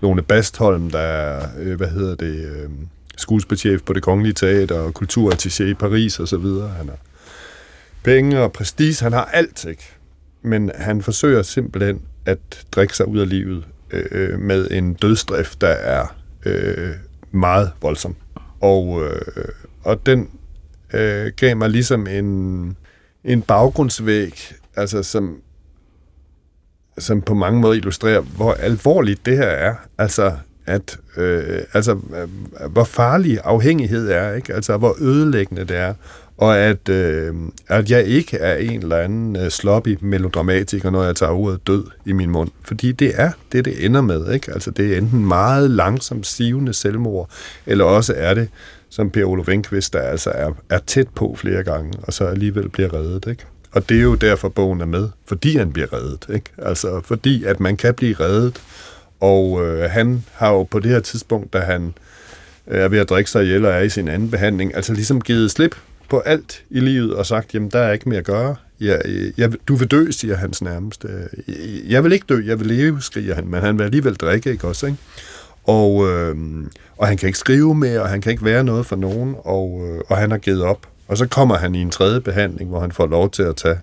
[SPEAKER 4] Lone Bastholm, der er, øh, hvad hedder det, øh, skuespilchef på det kongelige teater og kulturattaché i Paris og så videre. Han har penge og prestige, han har alt, ikke? Men han forsøger simpelthen at drikke sig ud af livet øh, med en dødsdrift, der er øh, meget voldsom. Og, øh, og den øh, gav mig ligesom en, en baggrundsvæg, altså som, som på mange måder illustrerer, hvor alvorligt det her er. Altså, at, øh, altså, øh, hvor farlig afhængighed er, ikke? Altså, hvor ødelæggende det er, og at, øh, at jeg ikke er en eller anden øh, sloppy melodramatiker, når jeg tager ordet død i min mund. Fordi det er det, det ender med. Ikke? Altså, det er enten meget langsomt sivende selvmord, eller også er det, som Per Olof Enqvist, der altså er, er tæt på flere gange, og så alligevel bliver reddet. Ikke? Og det er jo derfor, bogen er med, fordi han bliver reddet. Ikke? Altså, fordi at man kan blive reddet, og øh, han har jo på det her tidspunkt, da han øh, er ved at drikke sig ihjel og er i sin anden behandling, altså ligesom givet slip på alt i livet og sagt, jamen der er ikke mere at gøre. Jeg, jeg, du vil dø, siger hans nærmeste. Øh, jeg vil ikke dø, jeg vil leve, skriger han, men han vil alligevel drikke, ikke også? Ikke? Og, øh, og han kan ikke skrive mere, og han kan ikke være noget for nogen, og, øh, og han har givet op. Og så kommer han i en tredje behandling, hvor han får lov til at tage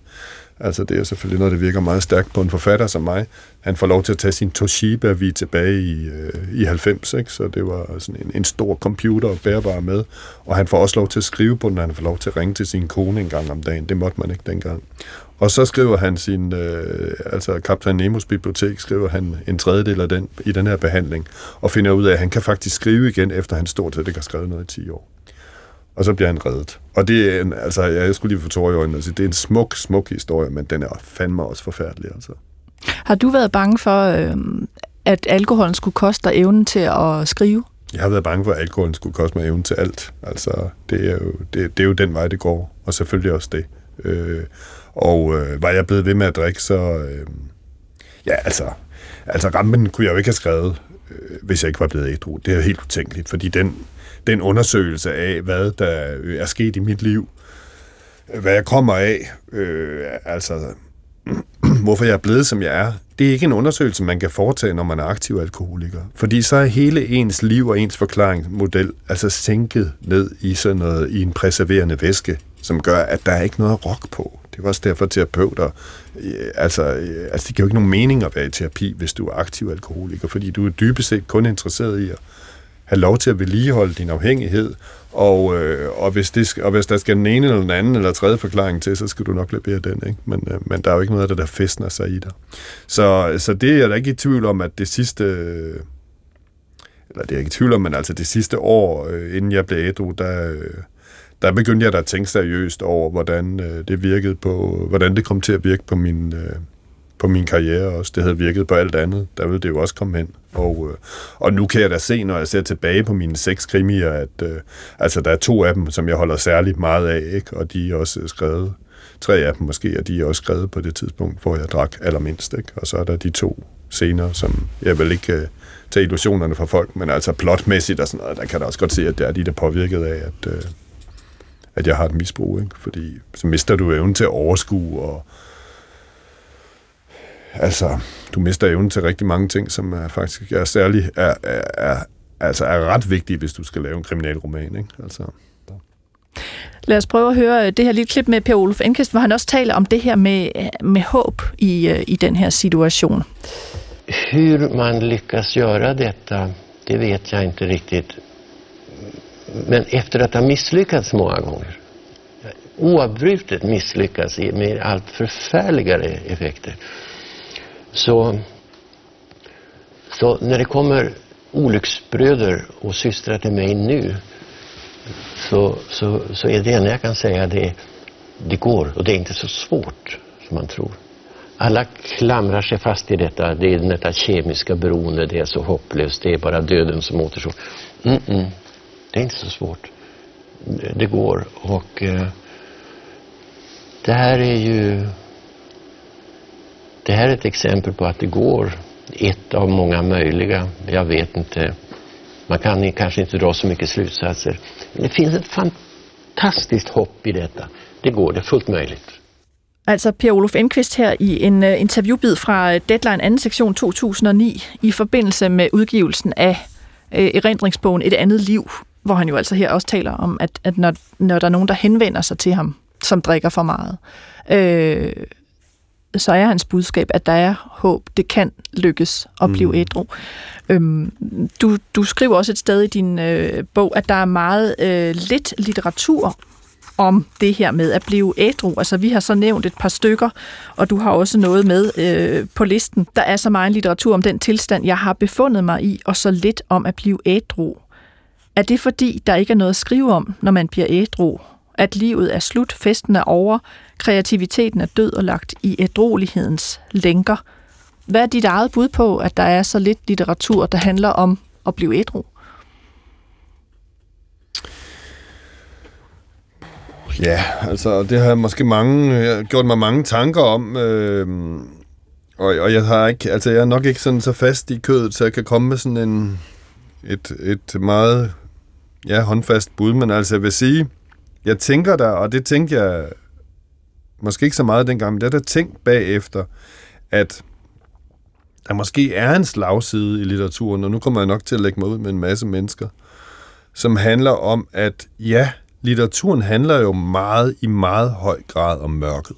[SPEAKER 4] Altså det er selvfølgelig noget, der virker meget stærkt på en forfatter som mig. Han får lov til at tage sin Toshiba vi tilbage i, øh, i 90, ikke? så det var sådan en, en stor computer og bærbar med. Og han får også lov til at skrive på den, han får lov til at ringe til sin kone en gang om dagen. Det måtte man ikke dengang. Og så skriver han sin, øh, altså Kaptajn Nemos bibliotek, skriver han en tredjedel af den i den her behandling, og finder ud af, at han kan faktisk skrive igen, efter han stort set ikke har skrevet noget i 10 år og så bliver han reddet. Og det er en, altså, jeg skulle lige få tårer i øjnene, altså, det er en smuk, smuk historie, men den er fandme også forfærdelig, altså.
[SPEAKER 2] Har du været bange for, øh, at alkoholen skulle koste dig evnen til at skrive?
[SPEAKER 4] Jeg har været bange for, at alkoholen skulle koste mig evnen til alt. Altså, det er jo, det, det er jo den vej, det går, og selvfølgelig også det. Øh, og øh, var jeg blevet ved med at drikke, så... Øh, ja, altså, altså rampen kunne jeg jo ikke have skrevet, øh, hvis jeg ikke var blevet ædru. Det er helt utænkeligt, fordi den, den undersøgelse af, hvad der øh, er sket i mit liv, hvad jeg kommer af, øh, altså hvorfor jeg er blevet, som jeg er, det er ikke en undersøgelse, man kan foretage, når man er aktiv alkoholiker. Fordi så er hele ens liv og ens forklaringsmodel altså sænket ned i sådan noget, i en preserverende væske, som gør, at der er ikke noget rock på. Det var også derfor terapeuter, øh, altså, øh, altså det giver jo ikke nogen mening at være i terapi, hvis du er aktiv alkoholiker, fordi du er dybest set kun interesseret i at have lov til at vedligeholde din afhængighed, og, øh, og, hvis det, og hvis der skal den ene eller den anden eller tredje forklaring til, så skal du nok levere den. Ikke? Men, øh, men der er jo ikke noget af det, der festner sig i dig. Så, så det er jeg da ikke i tvivl om, at det sidste... Eller det er jeg ikke i tvivl om, men altså det sidste år, øh, inden jeg blev ædru, der, øh, der begyndte jeg da at tænke seriøst over, hvordan øh, det virkede på, hvordan det kom til at virke på min, øh, på min karriere også. Det havde virket på alt andet. Der ville det jo også komme hen. Og, øh, og nu kan jeg da se, når jeg ser tilbage på mine seks krimier, at øh, altså, der er to af dem, som jeg holder særligt meget af, ikke? og de er også øh, skrevet, tre af dem måske, og de er også skrevet på det tidspunkt, hvor jeg drak allermindst. Ikke? Og så er der de to senere, som jeg vil ikke øh, tage illusionerne fra folk, men altså plotmæssigt og sådan noget, der kan jeg også godt se, at det er de, der er påvirket af, at, øh, at jeg har et misbrug. Ikke? Fordi så mister du evnen til at overskue og altså, du mister evnen til rigtig mange ting, som er faktisk er særlig, er, er, er, altså er ret vigtige, hvis du skal lave en kriminalroman, ikke? Altså.
[SPEAKER 2] Lad os prøve at høre det her lille klip med Per Olof Enkest, hvor han også taler om det her med, med håb i, øh, i den her situation.
[SPEAKER 9] Hur man lyckas göra detta, det vet jag inte riktigt. Men efter att ha misslyckats många gånger, oavbrutet misslyckats med allt förfärligare effekter, så, så när det kommer olycksbröder och systrar till mig nu så, så, så är det enda jag kan säga det, det går och det är inte så svårt som man tror. Alla klamrar sig fast i detta, det är detta kemiska beroende, det är så hopplöst, det är bara döden som återstår. Mm -mm. Det är inte så svårt. Det, går och eh, det här är ju det här är ett exempel på att det går. Ett av många möjliga. Jag vet inte. Man kan kanske inte dra så mycket slutsatser. Men det finns ett fantastiskt hopp i detta. Det går, det är fullt möjligt.
[SPEAKER 2] Altså Per Olof Enqvist her i en uh, interviewbid fra øh, Deadline 2. sektion 2009 i forbindelse med udgivelsen af uh, erindringsbogen Et andet liv, hvor han jo altså her også taler om, at, at når, når der er nogen, der henvender sig til ham, som drikker for meget, øh, så er hans budskab, at der er håb. Det kan lykkes at blive mm. ædru. Øhm, du, du skriver også et sted i din øh, bog, at der er meget øh, lidt litteratur om det her med at blive ædru. Altså, vi har så nævnt et par stykker, og du har også noget med øh, på listen. Der er så meget litteratur om den tilstand, jeg har befundet mig i, og så lidt om at blive ædru. Er det fordi, der ikke er noget at skrive om, når man bliver ædru? At livet er slut, festen er over, kreativiteten er død og lagt i ædrolighedens lænker. Hvad er dit eget bud på, at der er så lidt litteratur, der handler om at blive ædru?
[SPEAKER 4] Ja, altså det har jeg måske mange, jeg har gjort mig mange tanker om, øh, og, og jeg har ikke, altså jeg er nok ikke sådan så fast i kødet, så jeg kan komme med sådan en, et, et meget ja, håndfast bud, men altså jeg vil sige, jeg tænker der, og det tænkte jeg måske ikke så meget dengang, men der er der tænkt bagefter, at der måske er en slagside i litteraturen, og nu kommer jeg nok til at lægge mig ud med en masse mennesker, som handler om, at ja, litteraturen handler jo meget i meget høj grad om mørket.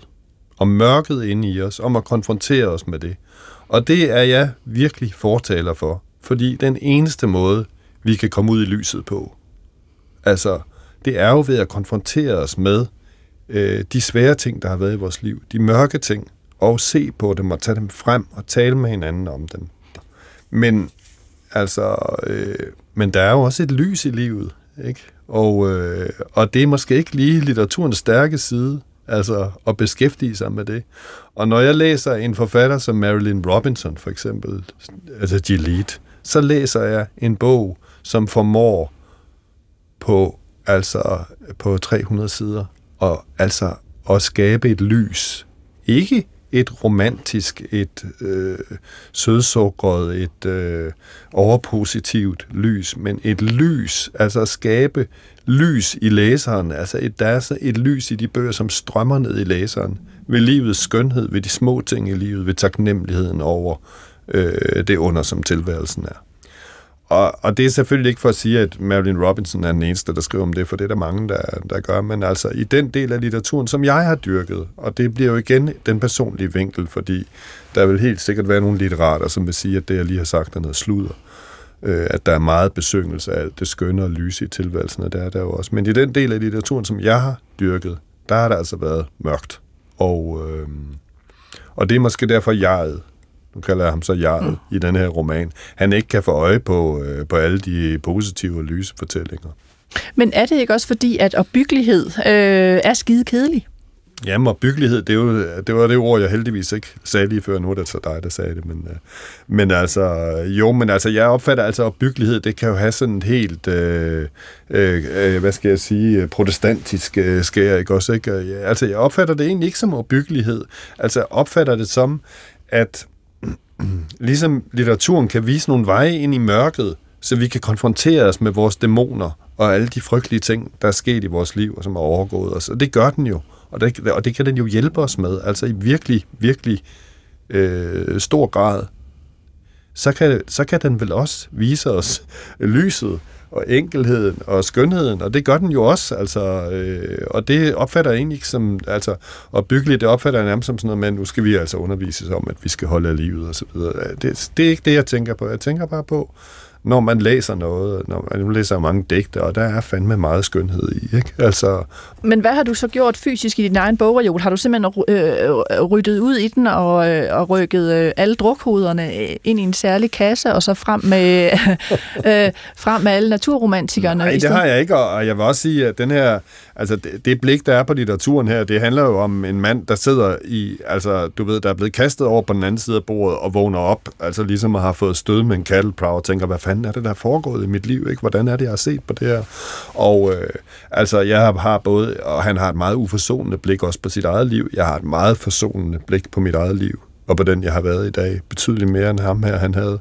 [SPEAKER 4] Om mørket inde i os, om at konfrontere os med det. Og det er jeg virkelig fortaler for, fordi den eneste måde, vi kan komme ud i lyset på, altså, det er jo ved at konfrontere os med øh, de svære ting, der har været i vores liv, de mørke ting, og se på dem og tage dem frem og tale med hinanden om dem. Men altså, øh, men der er jo også et lys i livet, ikke? Og, øh, og det er måske ikke lige litteraturens stærke side, altså at beskæftige sig med det. Og når jeg læser en forfatter som Marilyn Robinson for eksempel, altså Gilead, så læser jeg en bog, som formår på altså på 300 sider og altså at skabe et lys. Ikke et romantisk, et øh, sødsukret, et øh, overpositivt lys, men et lys, altså at skabe lys i læseren, altså et, der er så et lys i de bøger, som strømmer ned i læseren, ved livets skønhed, ved de små ting i livet, ved taknemmeligheden over øh, det under, som tilværelsen er. Og, og det er selvfølgelig ikke for at sige, at Marilyn Robinson er den eneste, der skriver om det, for det er der mange, der, der gør, men altså i den del af litteraturen, som jeg har dyrket, og det bliver jo igen den personlige vinkel, fordi der vil helt sikkert være nogle litterater, som vil sige, at det, jeg lige har sagt, er noget sludder. Øh, at der er meget besøgelse af alt det skønne og lyse i tilværelsen, og der er der jo også. Men i den del af litteraturen, som jeg har dyrket, der har der altså været mørkt. Og, øh, og det er måske derfor, jeg nu kalder jeg ham så Jarl mm. i den her roman, han ikke kan få øje på, øh, på alle de positive og lyse fortællinger.
[SPEAKER 2] Men er det ikke også fordi, at opbyggelighed øh, er skide kedelig?
[SPEAKER 4] Jamen, og byggelighed, det, er jo, det var det ord, jeg heldigvis ikke sagde lige før. Nu er det så dig, der sagde det. Men, øh, men altså, jo, men altså, jeg opfatter altså, at byggelighed, det kan jo have sådan et helt, øh, øh, øh hvad skal jeg sige, protestantisk øh, skær, ikke også? Ikke? Altså, jeg opfatter det egentlig ikke som opbyggelighed. Altså, jeg opfatter det som, at ligesom litteraturen kan vise nogle veje ind i mørket, så vi kan konfrontere os med vores dæmoner og alle de frygtelige ting, der er sket i vores liv, og som er overgået os. Og det gør den jo. Og det, og det kan den jo hjælpe os med, altså i virkelig, virkelig øh, stor grad. Så kan, så kan den vel også vise os lyset og enkelheden og skønheden, og det gør den jo også, altså, øh, og det opfatter jeg egentlig ikke som, altså, og byggeligt, det opfatter jeg nærmest som sådan noget, men nu skal vi altså undervises om, at vi skal holde af livet og så videre. Det, det er ikke det, jeg tænker på. Jeg tænker bare på, når man læser noget, når man læser mange digte, og der er fandme meget skønhed i, ikke? Altså...
[SPEAKER 2] Men hvad har du så gjort fysisk i din egen bogreol? Har du simpelthen øh, ryddet ud i den og, øh, og rykket øh, alle drukhoderne ind i en særlig kasse, og så frem med, øh, frem med alle naturromantikerne?
[SPEAKER 4] Nej, det har jeg ikke, og jeg vil også sige, at den her altså det, det blik, der er på litteraturen her, det handler jo om en mand, der sidder i, altså du ved, der er blevet kastet over på den anden side af bordet og vågner op, altså ligesom at have fået stød med en kattleprow og tænker, hvad fanden er det, der er foregået i mit liv, ikke? Hvordan er det, jeg har set på det her? Og øh, altså, jeg har både, og han har et meget uforsonende blik også på sit eget liv, jeg har et meget forsonende blik på mit eget liv, og på den, jeg har været i dag, betydeligt mere end ham her, han havde.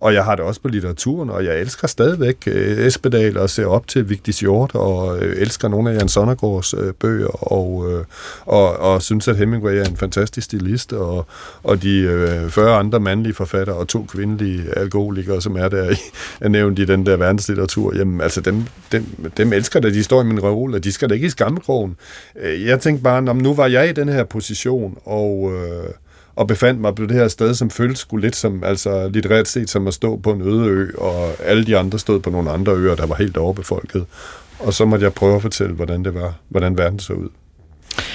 [SPEAKER 4] Og jeg har det også på litteraturen, og jeg elsker stadigvæk øh, Espedal og ser op til Vigdis Hjort, og øh, elsker nogle af Jan Sonnergaards øh, bøger, og, øh, og, og synes, at Hemingway er en fantastisk stilist, og, og de øh, 40 andre mandlige forfattere og to kvindelige alkoholikere, som er der i, er nævnt i den der verdenslitteratur, jamen altså dem, dem, dem elsker da, de står i min reol, og de skal da ikke i skammekrogen. Øh, jeg tænkte bare, nu var jeg i den her position, og... Øh, og befandt mig på det her sted, som føltes sgu lidt som, altså litterært set, som at stå på en øde ø, og alle de andre stod på nogle andre øer, der var helt overbefolket. Og så måtte jeg prøve at fortælle, hvordan det var, hvordan verden så ud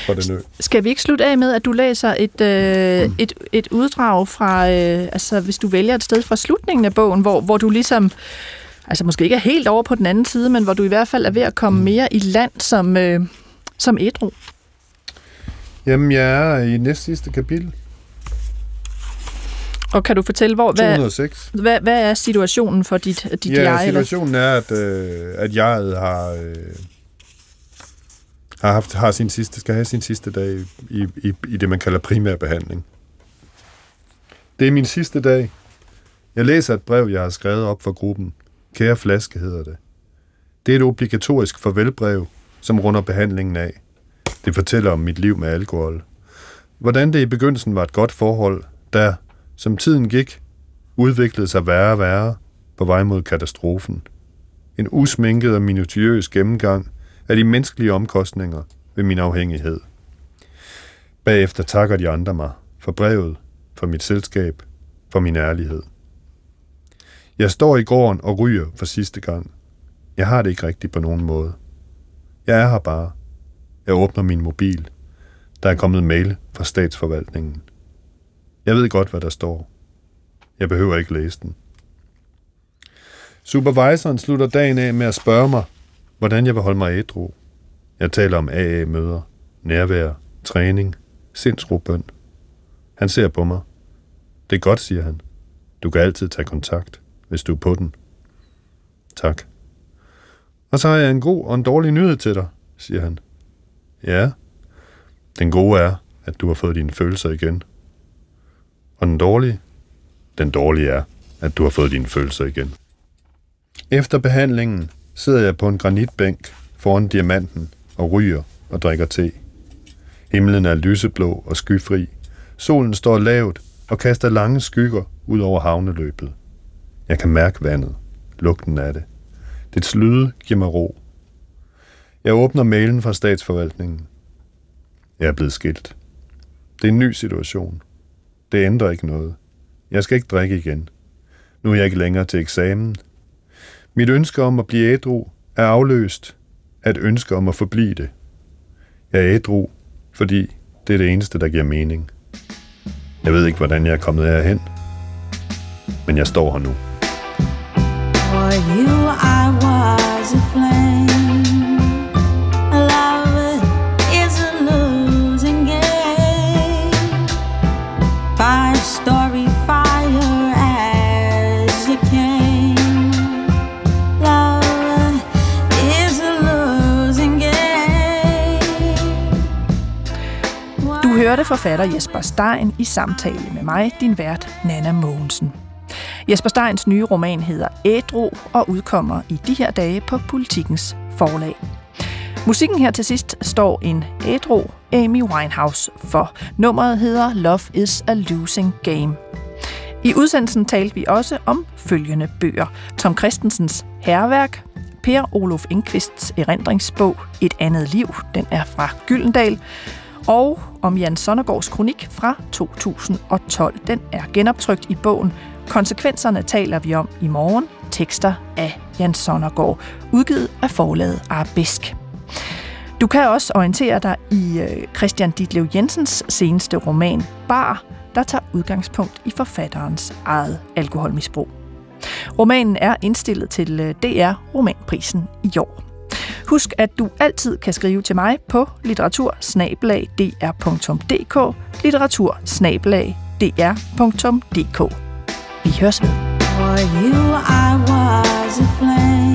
[SPEAKER 4] på den ø.
[SPEAKER 2] Skal vi ikke slutte af med, at du læser et, øh, et, et uddrag fra, øh, altså hvis du vælger et sted fra slutningen af bogen, hvor, hvor du ligesom, altså måske ikke er helt over på den anden side, men hvor du i hvert fald er ved at komme mere i land som, øh, som ædru?
[SPEAKER 4] Jamen, jeg er i næst sidste kapitel.
[SPEAKER 2] Og kan du fortælle, hvor, hvad,
[SPEAKER 4] 206.
[SPEAKER 2] hvad, hvad er situationen for dit, dit
[SPEAKER 4] ja,
[SPEAKER 2] jeg? eller?
[SPEAKER 4] situationen er, at, øh, at jeg har, øh, har, haft, har sin sidste, skal have sin sidste dag i, i, i det, man kalder primær behandling. Det er min sidste dag. Jeg læser et brev, jeg har skrevet op for gruppen. Kære flaske hedder det. Det er et obligatorisk farvelbrev, som runder behandlingen af. Det fortæller om mit liv med alkohol. Hvordan det i begyndelsen var et godt forhold, der, som tiden gik, udviklede sig værre og værre på vej mod katastrofen. En usminket og minutiøs gennemgang af de menneskelige omkostninger ved min afhængighed. Bagefter takker de andre mig for brevet, for mit selskab, for min ærlighed. Jeg står i gården og ryger for sidste gang. Jeg har det ikke rigtigt på nogen måde. Jeg er her bare. Jeg åbner min mobil. Der er kommet mail fra statsforvaltningen. Jeg ved godt, hvad der står. Jeg behøver ikke læse den. Supervisoren slutter dagen af med at spørge mig, hvordan jeg vil holde mig ædru. Jeg taler om AA-møder, nærvær, træning, sindsrobøn. Han ser på mig. Det er godt, siger han. Du kan altid tage kontakt, hvis du er på den. Tak. Og så har jeg en god og en dårlig nyhed til dig, siger han. Ja. Den gode er, at du har fået dine følelser igen. Og den dårlige? Den dårlige er, at du har fået dine følelser igen. Efter behandlingen sidder jeg på en granitbænk foran diamanten og ryger og drikker te. Himlen er lyseblå og skyfri. Solen står lavt og kaster lange skygger ud over havneløbet. Jeg kan mærke vandet, lugten af det. Dets lyde giver mig ro. Jeg åbner mailen fra statsforvaltningen. Jeg er blevet skilt. Det er en ny situation. Det ændrer ikke noget. Jeg skal ikke drikke igen. Nu er jeg ikke længere til eksamen. Mit ønske om at blive ædru er afløst af et ønske om at forblive det. Jeg er ædru, fordi det er det eneste, der giver mening. Jeg ved ikke, hvordan jeg er kommet herhen, men jeg står her nu.
[SPEAKER 10] For you I was a flame.
[SPEAKER 2] Hørte forfatter Jesper Stein i samtale med mig, din vært Nana Mogensen. Jesper Steins nye roman hedder Ædro og udkommer i de her dage på Politikens forlag. Musikken her til sidst står en ædro Amy Winehouse for. Nummeret hedder Love is a Losing Game. I udsendelsen talte vi også om følgende bøger. Tom Christensens Herværk, Per Olof Enqvists erindringsbog Et andet liv, den er fra Gyldendal, og om Jan Sonnergaards kronik fra 2012. Den er genoptrykt i bogen Konsekvenserne taler vi om i morgen. Tekster af Jan Sonnergaard, udgivet af forlaget Arabisk. Du kan også orientere dig i øh, Christian Ditlev Jensens seneste roman Bar, der tager udgangspunkt i forfatterens eget alkoholmisbrug. Romanen er indstillet til øh, DR Romanprisen i år. Husk, at du altid kan skrive til mig på litteratursnabelag.dr.dk litteratursnabelag.dr.dk Vi høres ved.
[SPEAKER 10] For you I was a flame.